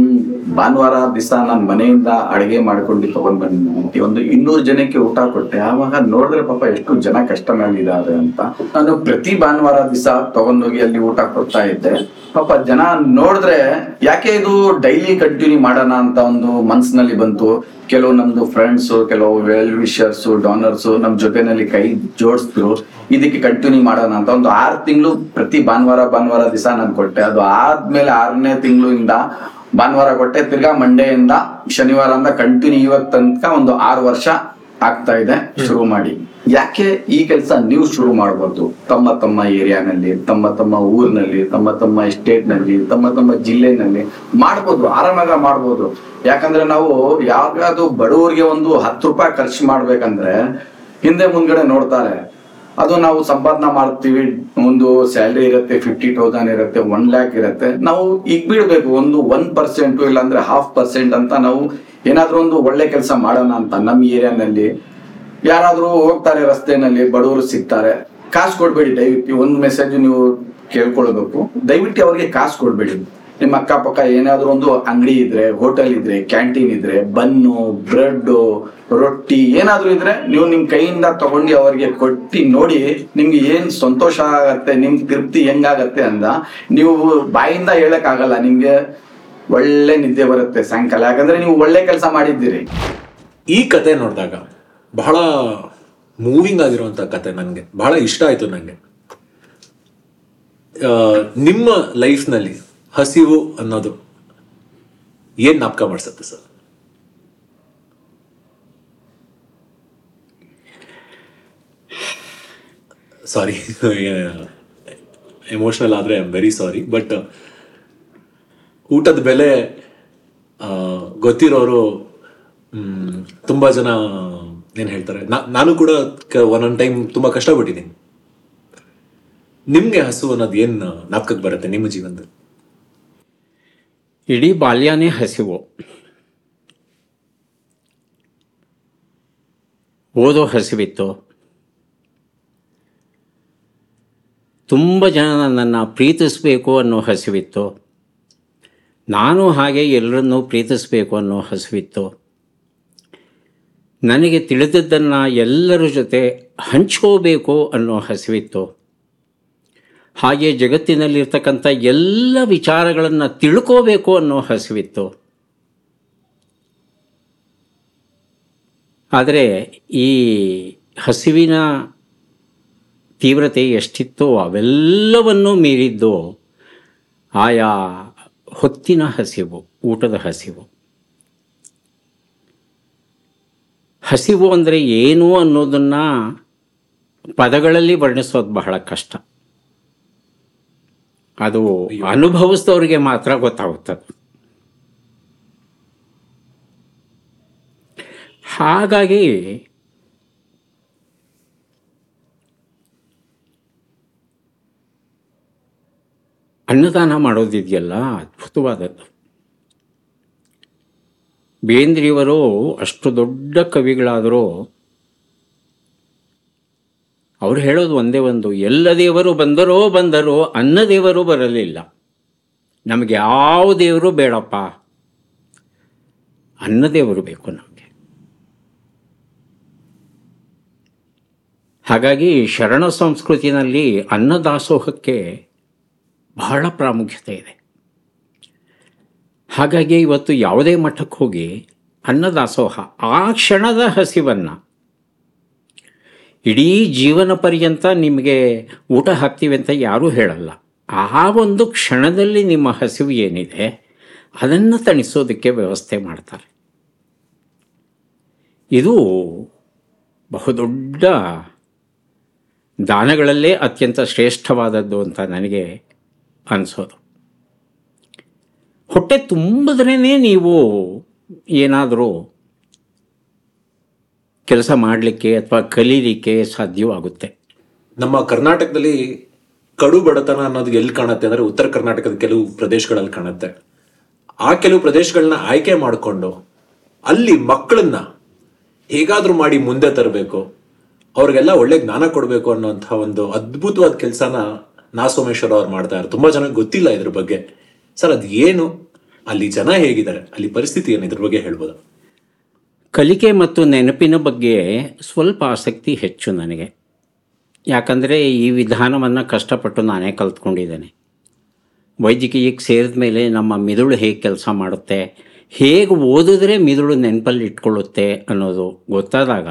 ಭಾನುವಾರ ದಿವಸ ನಾನು ಮನೆಯಿಂದ ಅಡಿಗೆ ಮಾಡ್ಕೊಂಡು ತಗೊಂಡ್ ಬಂದ್ಬಿಟ್ಟು ಒಂದು ಇನ್ನೂರು ಜನಕ್ಕೆ ಊಟ ಕೊಟ್ಟೆ. ಆವಾಗ ನೋಡಿದ್ರೆ ಪಾಪ ಎಷ್ಟು ಜನ ಕಷ್ಟನಲ್ಲಿದ್ದಾರೆ ಅಂತ. ನಾನು ಪ್ರತಿ ಭಾನುವಾರ ದಿವಸ ತಗೊಂಡೋಗಿ ಅಲ್ಲಿ ಊಟ ಕೊಡ್ತಾ ಇದ್ದೆ. ಪಾಪ ಜನ ನೋಡಿದ್ರೆ, ಯಾಕೆ ಇದು ಡೈಲಿ ಕಂಟಿನ್ಯೂ ಮಾಡೋಣ ಅಂತ ಒಂದು ಮನ್ಸಿನಲ್ಲಿ ಬಂತು. ಕೆಲವು ನಮ್ದು ಫ್ರೆಂಡ್ಸ್ ಕೆಲವು ವೆಲ್ ವಿಷರ್ಸ್ ಡಾನರ್ಸ್ ನಮ್ ಜೊತೆನಲ್ಲಿ ಕೈ ಜೋಡಿಸಿದ್ರು ಇದಕ್ಕೆ ಕಂಟಿನ್ಯೂ ಮಾಡೋಣ ಅಂತ ಒಂದು ಆರು ತಿಂಗಳು ಪ್ರತಿ ಭಾನುವಾರ ಭಾನುವಾರ ದಿವಸ ನಾನು ಕೊಟ್ಟೆ. ಅದು ಆದ್ಮೇಲೆ ಆರನೇ ತಿಂಗಳಿಂದ ಭಾನುವಾರ ಕೊಟ್ಟೆ. ತಿರ್ಗಾ ಮಂಡೆಯಿಂದ ಶನಿವಾರದಿಂದ ಕಂಟಿನ್ಯೂ ಇವಾಗ ತನಕ ಒಂದು ಆರು ವರ್ಷ ಆಗ್ತಾ ಇದೆ ಶುರು ಮಾಡಿ. ಯಾಕೆ ಈ ಕೆಲಸ ನೀವು ಶುರು ಮಾಡಬಾರ್ದು ತಮ್ಮ ತಮ್ಮ ಏರಿಯಾನಲ್ಲಿ, ತಮ್ಮ ತಮ್ಮ ಊರಿನಲ್ಲಿ, ತಮ್ಮ ತಮ್ಮ ಸ್ಟೇಟ್ನಲ್ಲಿ ತಮ್ಮ ತಮ್ಮ ಜಿಲ್ಲೆನಲ್ಲಿ ಮಾಡ್ಬೋದು, ಆರಾಮಾಗ ಮಾಡ್ಬೋದು. ಯಾಕಂದ್ರೆ ನಾವು ಯಾವ್ದಾದ್ರು ಬಡವರಿಗೆ ಒಂದು ಹತ್ತು ರೂಪಾಯಿ ಖರ್ಚು ಮಾಡ್ಬೇಕಂದ್ರೆ ಹಿಂದೆ ಮುಂದ್ಗಡೆ ನೋಡ್ತಾರೆ. ಅದು ನಾವು ಸಂಪಾದನೆ ಮಾಡ್ತೀವಿ, ಒಂದು ಸ್ಯಾಲ್ರಿ ಇರುತ್ತೆ ಫಿಫ್ಟಿ ತೌಸಂಡ್ ಇರುತ್ತೆ ಒನ್ ಲ್ಯಾಕ್ ಇರುತ್ತೆ. ನಾವು ಈಗ ಬಿಡ್ಬೇಕು, ಒಂದು ಒನ್ ಪರ್ಸೆಂಟ್ ಇಲ್ಲಾಂದ್ರೆ ಹಾಫ್ ಪರ್ಸೆಂಟ್ ಅಂತ ನಾವು ಏನಾದ್ರೂ ಒಂದು ಒಳ್ಳೆ ಕೆಲಸ ಮಾಡೋಣ ಅಂತ ನಮ್ಮ ಏರಿಯಾನಲ್ಲಿ. ಯಾರಾದ್ರೂ ಹೋಗ್ತಾರೆ ರಸ್ತೆನಲ್ಲಿ, ಬಡವರು ಸಿಗ್ತಾರೆ, ಕಾಸು ಕೊಡ್ಬೇಡಿ, ದಯವಿಟ್ಟು ಒಂದು ಮೆಸೇಜ್ ನೀವು ಕೇಳ್ಕೊಳ್ಬೇಕು. ದಯವಿಟ್ಟು ಅವ್ರಿಗೆ ಕಾಸು ಕೊಡ್ಬೇಡಿ. ನಿಮ್ಮ ಅಕ್ಕಪಕ್ಕ ಏನಾದರೂ ಒಂದು ಅಂಗಡಿ ಇದ್ರೆ ಹೋಟೆಲ್ ಇದ್ರೆ ಕ್ಯಾಂಟೀನ್ ಇದ್ರೆ, ಬನ್ನು ಬ್ರೆಡ್ ರೊಟ್ಟಿ ಏನಾದರೂ ಇದ್ರೆ ನೀವು ನಿಮ್ಮ ಕೈಯಿಂದ ತಗೊಂಡು ಅವ್ರಿಗೆ ಕೊಟ್ಟು ನೋಡಿ, ನಿಮ್ಗೆ ಏನು ಸಂತೋಷ ಆಗತ್ತೆ ನಿಮ್ ತೃಪ್ತಿ ಹೆಂಗಾಗತ್ತೆ ಅಂದ, ನೀವು ಬಾಯಿಂದ ಹೇಳಕ್ ಆಗಲ್ಲ ನಿಮ್ಗೆ ಒಳ್ಳೆ ನಿದ್ದೆ ಬರುತ್ತೆ ಸಾಯಂಕಾಲ. ಯಾಕಂದ್ರೆ ನೀವು ಒಳ್ಳೆ ಕೆಲಸ ಮಾಡಿದ್ದೀರಿ. ಈ ಕತೆ ನೋಡಿದಾಗ ಬಹಳ ಮೂವಿಂಗ್ ಆಗಿರುವಂತ ಕತೆ ನನಗೆ, ಬಹಳ ಇಷ್ಟ ಆಯ್ತು ನನಗೆ ನಿಮ್ಮ ಲೈಫ್ನಲ್ಲಿ ಹಸಿವು ಅನ್ನೋದು ಏನು ನಾಪಕ ಮಾಡಿಸುತ್ತೆ ಸರ್? ಸಾರಿ ಎಮೋಷನಲ್ ಆದರೆ I am very sorry but ಊಟದ ಬೆಲೆ ಗೊತ್ತಿರೋರು ತುಂಬಾ ಜನ ಏನ್ ಹೇಳ್ತಾರೆ? ನಾನು ಕೂಡ ಒನ್ ಒನ್ ಟೈಮ್ ತುಂಬಾ ಕಷ್ಟಪಟ್ಟಿದ್ದೀನಿ. ನಿಮ್ಗೆ ಹಸು ಅನ್ನೋದು ಏನ್ ನಾಪಕಕ್ಕೆ ಬರುತ್ತೆ ನಿಮ್ಮ ಜೀವನದಲ್ಲಿ? ಇಡೀ ಬಾಲ್ಯನೇ ಹಸಿವು. ಓದೋ ಹಸಿವಿತ್ತು. ತುಂಬ ಜನ ನನ್ನನ್ನು ಪ್ರೀತಿಸಬೇಕು ಅನ್ನೋ ಹಸಿವಿತ್ತು. ನಾನು ಹಾಗೆ ಎಲ್ಲರನ್ನೂ ಪ್ರೀತಿಸಬೇಕು ಅನ್ನೋ ಹಸಿವಿತ್ತು. ನನಗೆ ತಿಳಿದದ್ದನ್ನು ಎಲ್ಲರ ಜೊತೆ ಹಂಚ್ಕೋಬೇಕು ಅನ್ನೋ ಹಸಿವಿತ್ತು. ಹಾಗೆ ಜಗತ್ತಿನಲ್ಲಿರ್ತಕ್ಕಂಥ ಎಲ್ಲ ವಿಚಾರಗಳನ್ನು ತಿಳ್ಕೋಬೇಕು ಅನ್ನೋ ಹಸಿವಿತ್ತು. ಆದರೆ ಈ ಹಸಿವಿನ ತೀವ್ರತೆ ಎಷ್ಟಿತ್ತೋ ಅವೆಲ್ಲವನ್ನೂ ಮೀರಿದ್ದು ಆಯಾ ಹೊತ್ತಿನ ಹಸಿವು, ಊಟದ ಹಸಿವು. ಹಸಿವು ಅಂದರೆ ಏನು ಅನ್ನೋದನ್ನು ಪದಗಳಲ್ಲಿ ವರ್ಣಿಸೋದು ಬಹಳ ಕಷ್ಟ. ಅದು ಅನುಭವಿಸಿದವ್ರಿಗೆ ಮಾತ್ರ ಗೊತ್ತಾಗುತ್ತದೆ ಹಾಗಾಗಿ ಅನ್ನದಾನ ಮಾಡೋದಿದೆಯಲ್ಲ ಅದ್ಭುತವಾದದ್ದು. ಬೇಂದ್ರಿಯವರು ಅಷ್ಟು ದೊಡ್ಡ ಕವಿಗಳಾದರೂ ಅವ್ರು ಹೇಳೋದು ಒಂದೇ ಒಂದು, ಎಲ್ಲ ದೇವರು ಬಂದರೋ ಬಂದರೋ ಅನ್ನ ದೇವರು ಬರಲಿಲ್ಲ. ನಮಗೆ ಯಾವ ದೇವರು ಬೇಡಪ್ಪ? ಅನ್ನ ದೇವರು ಬೇಕು ನಮಗೆ. ಹಾಗಾಗಿ ಶರಣ ಸಂಸ್ಕೃತಿನಲ್ಲಿ ಅನ್ನದಾಸೋಹಕ್ಕೆ ಬಹಳ ಪ್ರಾಮುಖ್ಯತೆ ಇದೆ. ಹಾಗಾಗಿ ಇವತ್ತು ಯಾವುದೇ ಮಠಕ್ಕೆ ಹೋಗಿ ಅನ್ನದಾಸೋಹ, ಆ ಕ್ಷಣದ ಹಸಿವನ್ನು, ಇಡೀ ಜೀವನ ಪರ್ಯಂತ ನಿಮಗೆ ಊಟ ಹಾಕ್ತೀವಿ ಅಂತ ಯಾರೂ ಹೇಳಲ್ಲ. ಆ ಒಂದು ಕ್ಷಣದಲ್ಲಿ ನಿಮ್ಮ ಹಸಿವು ಏನಿದೆ, ಅದನ್ನು ತಣಿಸೋದಕ್ಕೆ ವ್ಯವಸ್ಥೆ ಮಾಡ್ತಾರೆ. ಇದು ಬಹುದೊಡ್ಡ ದಾನಗಳಲ್ಲೇ ಅತ್ಯಂತ ಶ್ರೇಷ್ಠವಾದದ್ದು ಅಂತ ನನಗೆ ಅನಿಸೋದು. ಹೊಟ್ಟೆ ತುಂಬಿದ್ರೇ ನೀವು ಏನಾದರೂ ಕೆಲಸ ಮಾಡಲಿಕ್ಕೆ ಅಥವಾ ಕಲೀಲಿಕ್ಕೆ ಸಾಧ್ಯವಾಗುತ್ತೆ. ನಮ್ಮ ಕರ್ನಾಟಕದಲ್ಲಿ ಕಡು ಬಡತನ ಅನ್ನೋದು ಎಲ್ಲಿ ಕಾಣುತ್ತೆ ಅಂದರೆ ಉತ್ತರ ಕರ್ನಾಟಕದ ಕೆಲವು ಪ್ರದೇಶಗಳಲ್ಲಿ ಕಾಣುತ್ತೆ. ಆ ಕೆಲವು ಪ್ರದೇಶಗಳನ್ನ ಆಯ್ಕೆ ಮಾಡಿಕೊಂಡು ಅಲ್ಲಿ ಮಕ್ಕಳನ್ನ ಹೇಗಾದರೂ ಮಾಡಿ ಮುಂದೆ ತರಬೇಕು, ಅವ್ರಿಗೆಲ್ಲ ಒಳ್ಳೆ ಜ್ಞಾನ ಕೊಡಬೇಕು ಅನ್ನೋಂಥ ಒಂದು ಅದ್ಭುತವಾದ ಕೆಲಸನ ನಾ ಸೋಮೇಶ್ವರ ಅವ್ರು ಮಾಡ್ತಾ ಇದ್ದಾರೆ. ತುಂಬಾ ಜನಕ್ಕೆ ಗೊತ್ತಿಲ್ಲ ಇದ್ರ ಬಗ್ಗೆ. ಸರ್, ಅದು ಏನು? ಅಲ್ಲಿ ಜನ ಹೇಗಿದ್ದಾರೆ? ಅಲ್ಲಿ ಪರಿಸ್ಥಿತಿ ಇದ್ರ ಬಗ್ಗೆ ಹೇಳ್ಬೋದು? ಕಲಿಕೆ ಮತ್ತು ನೆನಪಿನ ಬಗ್ಗೆ ಸ್ವಲ್ಪ ಆಸಕ್ತಿ ಹೆಚ್ಚು ನನಗೆ. ಯಾಕಂದರೆ ಈ ವಿಧಾನವನ್ನು ಕಷ್ಟಪಟ್ಟು ನಾನೇ ಕಲ್ತ್ಕೊಂಡಿದ್ದೇನೆ. ವೈದ್ಯಕೀಯಕ್ಕೆ ಸೇರಿದ ಮೇಲೆ ನಮ್ಮ ಮಿದುಳು ಹೇಗೆ ಕೆಲಸ ಮಾಡುತ್ತೆ, ಹೇಗೆ ಓದಿದ್ರೆ ಮಿದುಳು ನೆನಪಲ್ಲಿ ಇಟ್ಕೊಳ್ಳುತ್ತೆ ಅನ್ನೋದು ಗೊತ್ತಾದಾಗ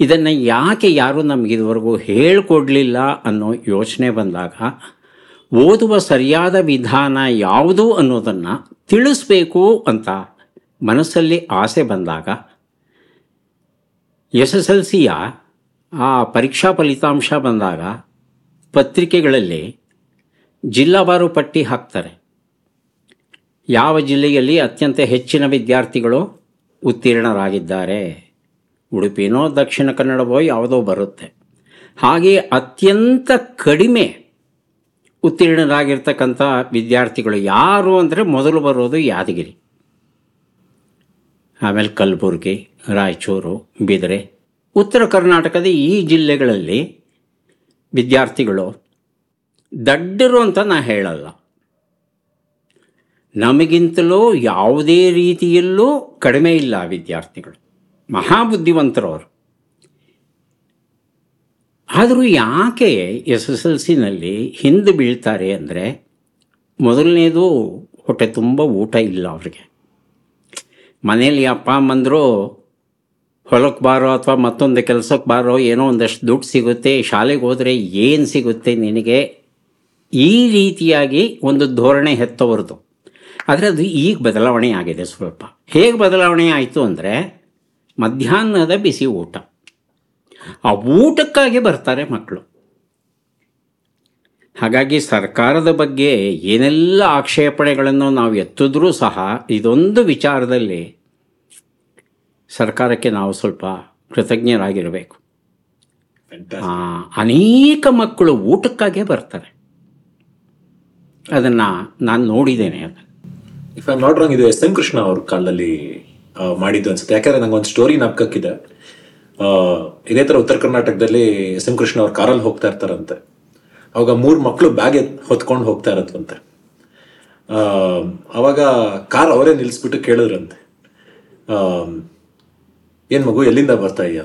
ಇದನ್ನು ಯಾಕೆ ಯಾರೂ ನಮಗಿದುವರೆಗೂ ಹೇಳಿಕೊಡಲಿಲ್ಲ ಅನ್ನೋ ಯೋಚನೆ ಬಂದಾಗ, ಓದುವ ಸರಿಯಾದ ವಿಧಾನ ಯಾವುದು ಅನ್ನೋದನ್ನು ತಿಳಿಸ್ಬೇಕು ಅಂತ ಮನಸ್ಸಲ್ಲಿ ಆಸೆ ಬಂದಾಗ ಎಸ್ ಎಸ್ ಎಲ್ ಸಿಯ ಆ ಪರೀಕ್ಷಾ ಫಲಿತಾಂಶ ಬಂದಾಗ ಪತ್ರಿಕೆಗಳಲ್ಲಿ ಜಿಲ್ಲಾವಾರು ಪಟ್ಟಿ ಹಾಕ್ತಾರೆ. ಯಾವ ಜಿಲ್ಲೆಯಲ್ಲಿ ಅತ್ಯಂತ ಹೆಚ್ಚಿನ ವಿದ್ಯಾರ್ಥಿಗಳು ಉತ್ತೀರ್ಣರಾಗಿದ್ದಾರೆ? ಉಡುಪಿನೋ ದಕ್ಷಿಣ ಕನ್ನಡವೋ ಯಾವುದೋ ಬರುತ್ತೆ. ಹಾಗೆ ಅತ್ಯಂತ ಕಡಿಮೆ ಉತ್ತೀರ್ಣರಾಗಿರ್ತಕ್ಕಂಥ ವಿದ್ಯಾರ್ಥಿಗಳು ಯಾರು ಅಂದರೆ ಮೊದಲು ಬರೋದು ಯಾದಗಿರಿ. ಆಮೇಲೆ ಕಲಬುರಗಿ, ರಾಯಚೂರು, ಬಿದರೆ. ಉತ್ತರ ಕರ್ನಾಟಕದ ಈ ಜಿಲ್ಲೆಗಳಲ್ಲಿ ವಿದ್ಯಾರ್ಥಿಗಳು ದಡ್ಡರು ಅಂತ ನಾ ಹೇಳಲ್ಲ. ನಮಗಿಂತಲೂ ಯಾವುದೇ ರೀತಿಯಲ್ಲೂ ಕಡಿಮೆ ಇಲ್ಲ ವಿದ್ಯಾರ್ಥಿಗಳು. ಮಹಾಬುದ್ಧಿವಂತರವರು. ಆದರೂ ಯಾಕೆ ಎಸ್ ಎಸ್ ಎಲ್ ಸಿನಲ್ಲಿ ಹಿಂದೆ ಬೀಳ್ತಾರೆ ಅಂದರೆ ಮೊದಲನೇದು ಹೊಟ್ಟೆ ತುಂಬ ಊಟ ಇಲ್ಲ ಅವರಿಗೆ. ಮನೇಲಿ ಅಪ್ಪ ಅಮ್ಮಂದರು ಹೊಲಕ್ಕೆ ಬಾರೋ ಅಥವಾ ಮತ್ತೊಂದು ಕೆಲಸಕ್ಕೆ ಬಾರೋ ಏನೋ ಒಂದಷ್ಟು ದುಡ್ಡು ಸಿಗುತ್ತೆ, ಶಾಲೆಗೆ ಹೋದರೆ ಏನು ಸಿಗುತ್ತೆ ನಿನಗೆ? ಈ ರೀತಿಯಾಗಿ ಒಂದು ಧೋರಣೆ ಹೆತ್ತವರದು. ಆದರೆ ಅದು ಈಗ ಬದಲಾವಣೆ ಆಗಿದೆ ಸ್ವಲ್ಪ. ಹೇಗೆ ಬದಲಾವಣೆ ಆಯಿತು ಅಂದರೆ ಮಧ್ಯಾಹ್ನದ ಬಿಸಿ ಊಟ. ಆ ಊಟಕ್ಕಾಗಿ ಬರ್ತಾರೆ ಮಕ್ಕಳು. ಹಾಗಾಗಿ ಸರ್ಕಾರದ ಬಗ್ಗೆ ಏನೆಲ್ಲ ಆಕ್ಷೇಪಣೆಗಳನ್ನು ನಾವು ಎತ್ತಿದ್ರೂ ಸಹ ಇದೊಂದು ವಿಚಾರದಲ್ಲಿ ಸರ್ಕಾರಕ್ಕೆ ನಾವು ಸ್ವಲ್ಪ ಕೃತಜ್ಞರಾಗಿರಬೇಕು. ಅನೇಕ ಮಕ್ಕಳು ಊಟಕ್ಕಾಗೆ ಬರ್ತಾರೆ. ಅದನ್ನು ನಾನು ನೋಡಿದ್ದೇನೆ ಅದನ್ನು ಇಫ್ ಐ ನಾಟ್ ರಾಂಗ್ ಇದು ಎಸ್ ಎಂ ಕೃಷ್ಣ ಅವ್ರ ಕಾಲದಲ್ಲಿ ಮಾಡಿದ್ದು ಅನ್ಸುತ್ತೆ. ಯಾಕಂದ್ರೆ ನಂಗೆ ಒಂದು ಸ್ಟೋರಿ ನಾಪಕಕ್ಕಿದೆ ಇದೇ ತರ ಉತ್ತರ ಕರ್ನಾಟಕದಲ್ಲಿ ಎಸ್ ಎಂ ಕೃಷ್ಣ ಅವ್ರ ಕಾರಲ್ಲಿ ಹೋಗ್ತಾ ಇರ್ತಾರಂತೆ. ಅವಾಗ ಮೂರು ಮಕ್ಕಳು ಬ್ಯಾಗ್ ಹೊತ್ಕೊಂಡು ಹೋಗ್ತಾ ಇರತ್ತಂತೆ ಆ, ಅವಾಗ ಕಾರ್ ಅವರೇ ನಿಲ್ಲಿಸ್ಬಿಟ್ಟು ಕೇಳಿದ್ರಂತೆ. ಏನ್ ಮಗು ಎಲ್ಲಿಂದ ಬರ್ತಾ ಇದೆಯಾ?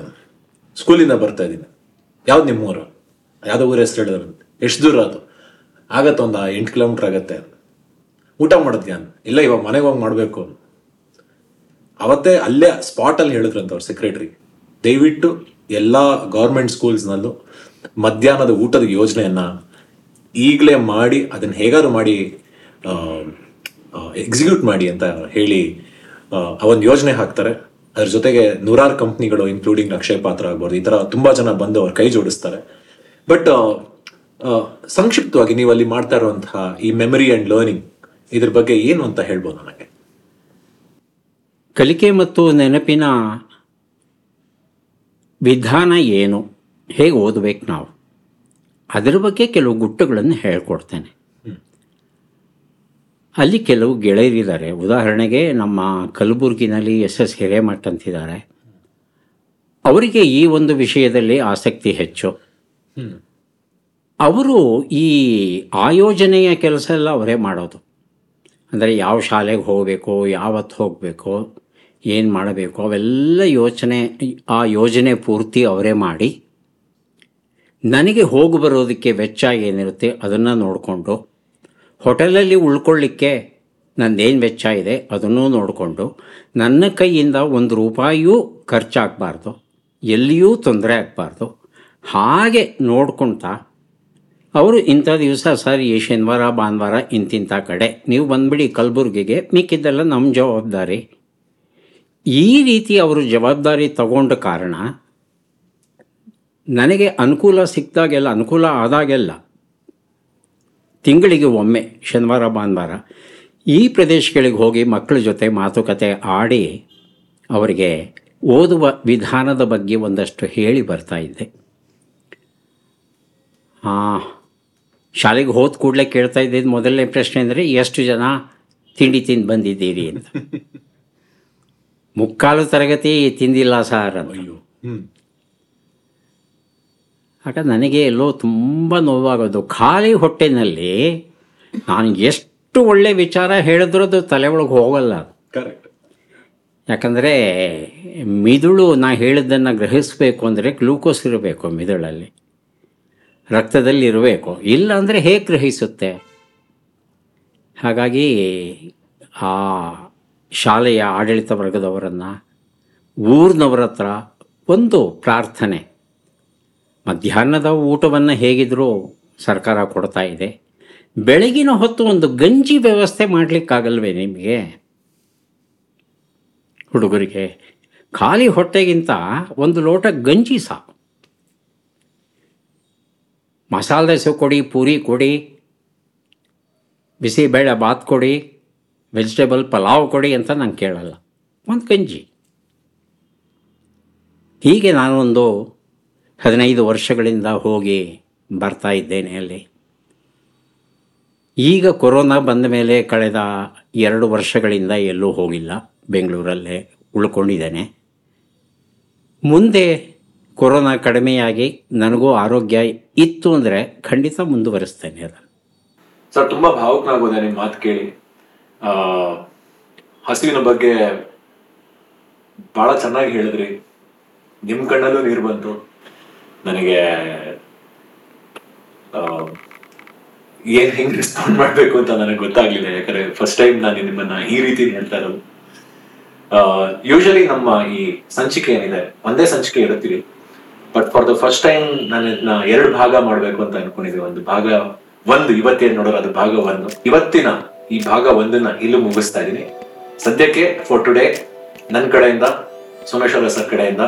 ಸ್ಕೂಲಿಂದ ಬರ್ತಾ ಇದ್ದೀನಿ ಯಾವ್ದು ನಿಮ್ಮ ಊರು ಯಾವ್ದೋ ಊರ ಹೆಸರು ಹೇಳಿದ್ರಂತೆ. ಎಷ್ಟು ದೂರ ಅದು? ಆಗತ್ತೆ ಒಂದು ಎಂಟು ಕಿಲೋಮೀಟರ್ ಆಗತ್ತೆ. ಊಟ ಮಾಡಿದ್ಯಾ? ಇಲ್ಲ ಇವಾಗ ಮನೆಗೆ ಹೋಗಿ ಮಾಡಬೇಕು. ಅವತ್ತೇ ಅಲ್ಲೇ ಸ್ಪಾಟಲ್ಲಿ ಹೇಳಿದ್ರಂತ ಅವ್ರ ಸೆಕ್ರೆಟರಿ ದಯವಿಟ್ಟು ಎಲ್ಲ ಗೌರ್ಮೆಂಟ್ ಸ್ಕೂಲ್ಸ್ನಲ್ಲೂ ಮಧ್ಯಾಹ್ನದ ಊಟದ ಯೋಜನೆಯನ್ನ ಈಗಲೇ ಮಾಡಿ, ಅದನ್ನು ಹೇಗಾದ್ರು ಮಾಡಿ ಎಕ್ಸಿಕ್ಯೂಟ್ ಮಾಡಿ ಅಂತ ಹೇಳಿ ಒಂದು ಯೋಜನೆ ಹಾಕ್ತಾರೆ. ಅದ್ರ ಜೊತೆಗೆ ನೂರಾರು ಕಂಪ್ನಿಗಳು ಇನ್ಕ್ಲೂಡಿಂಗ್ ಅಕ್ಷಯ ಪಾತ್ರ ಆಗ್ಬೋದು, ಈ ಥರ ತುಂಬ ಜನ ಬಂದು ಅವ್ರು ಕೈ ಜೋಡಿಸ್ತಾರೆ. ಬಟ್ ಸಂಕ್ಷಿಪ್ತವಾಗಿ ನೀವು ಅಲ್ಲಿ ಮಾಡ್ತಾ ಇರುವಂತಹ ಈ ಮೆಮರಿ ಅಂಡ್ ಲರ್ನಿಂಗ್ ಇದ್ರ ಬಗ್ಗೆ ಏನು ಅಂತ ಹೇಳ್ಬೋದು ನನಗೆ ಕಲಿಕೆ ಮತ್ತು ನೆನಪಿನ ವಿಧಾನ ಏನು? ಹೇಗೆ ಓದಬೇಕು ನಾವು? ಅದರ ಬಗ್ಗೆ ಕೆಲವು ಗುಟ್ಟುಗಳನ್ನು ಹೇಳ್ಕೊಡ್ತೇನೆ. ಅಲ್ಲಿ ಕೆಲವು ಗೆಳೆಯರಿದ್ದಾರೆ. ಉದಾಹರಣೆಗೆ ನಮ್ಮ ಕಲಬುರಗಿನಲ್ಲಿ ಎಸ್ ಎಸ್ ಹಿರೇಮಠ್ ಅಂತಿದ್ದಾರೆ. ಅವರಿಗೆ ಈ ಒಂದು ವಿಷಯದಲ್ಲಿ ಆಸಕ್ತಿ ಹೆಚ್ಚು. ಅವರು ಈ ಆಯೋಜನೆಯ ಕೆಲಸ ಎಲ್ಲ ಅವರೇ ಮಾಡೋದು. ಅಂದರೆ ಯಾವ ಶಾಲೆಗೆ ಹೋಗಬೇಕು ಯಾವತ್ತು ಹೋಗಬೇಕು ಏನು ಮಾಡಬೇಕು? ಅವೆಲ್ಲ ಯೋಚನೆ, ಆ ಯೋಜನೆ ಪೂರ್ತಿ ಅವರೇ ಮಾಡಿ, ನನಗೆ ಹೋಗಿ ಬರೋದಕ್ಕೆ ವೆಚ್ಚ ಏನಿರುತ್ತೆ ಅದನ್ನು ನೋಡಿಕೊಂಡು, ಹೋಟೆಲಲ್ಲಿ ಉಳ್ಕೊಳ್ಳಿಕ್ಕೆ ನಂದೇನು ವೆಚ್ಚ ಇದೆ ಅದನ್ನೂ ನೋಡಿಕೊಂಡು, ನನ್ನ ಕೈಯಿಂದ ಒಂದು ರೂಪಾಯಿಯೂ ಖರ್ಚಾಗಬಾರ್ದು, ಎಲ್ಲಿಯೂ ತೊಂದರೆ ಆಗಬಾರ್ದು. ಹಾಗೆ ನೋಡ್ಕೊಳ್ತಾ ಅವರು ಇಂಥ ದಿವಸ ಸರ್, ಈ ಶನಿವಾರ, ಭಾನುವಾರ ಇಂತಿಂಥ ಕಡೆ, ನೀವು ಬಂದ್ಬಿಡಿ ಕಲಬುರ್ಗಿಗೆ, ಮಿಕ್ಕಿದ್ದೆಲ್ಲ ನಮ್ಮ ಜವಾಬ್ದಾರಿ. ಈ ರೀತಿ ಅವರು ಜವಾಬ್ದಾರಿ ತಗೊಂಡ ಕಾರಣ ನನಗೆ ಅನುಕೂಲ ಸಿಕ್ಕಿದಾಗೆಲ್ಲ ಅನುಕೂಲ ಆದಾಗೆಲ್ಲ ತಿಂಗಳಿಗೆ ಒಮ್ಮೆ, ಶನಿವಾರ, ಭಾನುವಾರ ಈ ಪ್ರದೇಶಗಳಿಗೆ ಹೋಗಿ ಮಕ್ಕಳ ಜೊತೆ ಮಾತುಕತೆ ಆಡಿ ಅವರಿಗೆ ಓದುವ ವಿಧಾನದ ಬಗ್ಗೆ ಒಂದಷ್ಟು ಹೇಳಿ ಬರ್ತಾ ಇದ್ದೆ. ಶಾಲೆಗೆ ಹೋದ ಕೂಡಲೇ ಕೇಳ್ತಾ ಇದ್ದಿದ್ದು ಮೊದಲನೇ ಪ್ರಶ್ನೆ ಅಂದರೆ, ಎಷ್ಟು ಜನ ತಿಂಡಿ ತಿಂದು ಬಂದಿದ್ದೀರಿ? ಅಂತ. ಮುಕ್ಕಾಲು ತರಗತಿ ತಿಂದಿಲ್ಲ ಸಾರ್ ಅಯ್ಯೋ. ಆಗ ನನಗೆ ಎಲ್ಲೋ ತುಂಬ ನೋವಾಗೋದು. ಖಾಲಿ ಹೊಟ್ಟೆನಲ್ಲಿ ನಾನು ಎಷ್ಟು ಒಳ್ಳೆ ವಿಚಾರ ಹೇಳಿದ್ರೂ ಅದು ತಲೆ ಒಳಗೆ ಹೋಗಲ್ಲ. ಅದು. ಕರೆಕ್ಟ್ ಯಾಕಂದರೆ ಮಿದುಳು ನಾ ಹೇಳಿದ್ದನ್ನು ಗ್ರಹಿಸಬೇಕು ಅಂದರೆ ಗ್ಲೂಕೋಸ್ ಇರಬೇಕು ಮಿದುಳಲ್ಲಿ. ರಕ್ತದಲ್ಲಿ ಇರಬೇಕು. ಇಲ್ಲ ಅಂದರೆ ಹೇಗೆ ಗ್ರಹಿಸುತ್ತೆ? ಹಾಗಾಗಿ ಆ ಶಾಲೆಯ ಆಡಳಿತ ವರ್ಗದವರನ್ನು ಊರಿನವರ ಹತ್ರ ಒಂದು ಪ್ರಾರ್ಥನೆ. ಮಧ್ಯಾಹ್ನದ ಊಟವನ್ನು ಹೇಗಿದ್ರೂ ಸರ್ಕಾರ ಕೊಡ್ತಾ ಇದೆ. ಬೆಳಗಿನ ಹೊತ್ತು ಒಂದು ಗಂಜಿ ವ್ಯವಸ್ಥೆ ಮಾಡಲಿಕ್ಕಾಗಲ್ವೇ ನಿಮಗೆ? ಹುಡುಗರಿಗೆ ಖಾಲಿ ಹೊಟ್ಟೆಗಿಂತ ಒಂದು ಲೋಟ ಗಂಜಿ ಸಾ ಮಸಾಲೆ ದೋಸೆ ಕೊಡಿ, ಪೂರಿ ಕೊಡಿ, ಬಿಸಿಬೇಳೆ ಬಾತ್ ಕೊಡಿ ವೆಜಿಟೇಬಲ್ ಪಲಾವ್ ಕೊಡಿ ಅಂತ ನಾನು ಕೇಳಲ್ಲ ಒಂದು ಗಂಜಿ ಹೀಗೆ ನಾನೊಂದು ಹದಿನೈದು ವರ್ಷಗಳಿಂದ ಹೋಗಿ ಬರ್ತಾ ಇದ್ದೇನೆ ಅಲ್ಲಿ ಈಗ ಕೊರೋನಾ ಬಂದ ಮೇಲೆ ಕಳೆದ ಎರಡು ವರ್ಷಗಳಿಂದ ಎಲ್ಲೂ ಹೋಗಿಲ್ಲ ಬೆಂಗಳೂರಲ್ಲೇ ಉಳ್ಕೊಂಡಿದ್ದೇನೆ ಮುಂದೆ ಕೊರೋನಾ ಕಡಿಮೆಯಾಗಿ ನನಗೂ ಆರೋಗ್ಯ ಇತ್ತು ಅಂದರೆ ಖಂಡಿತ ಮುಂದುವರಿಸ್ತೇನೆ ಅದನ್ನು ಸರ್ ತುಂಬ ಭಾವುಕನಾಗೋದೆ ನಿಮ್ಮ ಮಾತು ಕೇಳಿ ಹಸುವಿನ ಬಗ್ಗೆ ಬಹಳ ಚೆನ್ನಾಗಿ ಹೇಳಿದ್ರಿ. ನಿಮ್ ಕಣ್ಣಲ್ಲೂ ನೀರು ಬಂತು. ನನಗೆ ಏನ್ ಹೆಂಗ್ ರೆಸ್ಪಾಂಡ್ ಮಾಡ್ಬೇಕು ಅಂತ ನನಗೆ ಗೊತ್ತಾಗ್ಲಿಲ್ಲ. ಯಾಕಂದ್ರೆ ಫಸ್ಟ್ ಟೈಮ್ ನಾನು ನಿಮ್ಮನ್ನ ಈ ರೀತಿ ಹೇಳ್ತಾ ಇರೋದು. ಯೂಶಲಿ ನಮ್ಮ ಈ ಸಂಚಿಕೆ ಏನಿದೆ, ಒಂದೇ ಸಂಚಿಕೆ ಇರುತ್ತೀವಿ but for the first time ನಾನು ಎರಡು ಭಾಗ ಮಾಡ್ಬೇಕು ಅಂತ ಅನ್ಕೊಂಡಿದ್ವಿ ಒಂದು ಭಾಗ ಒಂದು, ಇವತ್ತೇನ್ ನೋಡೋರು ಅದು ಭಾಗ ಒಂದು. ಇವತ್ತಿನ ಈ ಭಾಗ ಒಂದನ್ನ ಇಲ್ಲೂ ಮುಗಿಸ್ತಾ ಇದೀನಿ. ಸದ್ಯಕ್ಕೆ ಫಾರ್ ಟುಡೇ ನನ್ನ ಕಡೆಯಿಂದ ಸೋಮೇಶ್ವರ ಸರ್ ಕಡೆಯಿಂದ.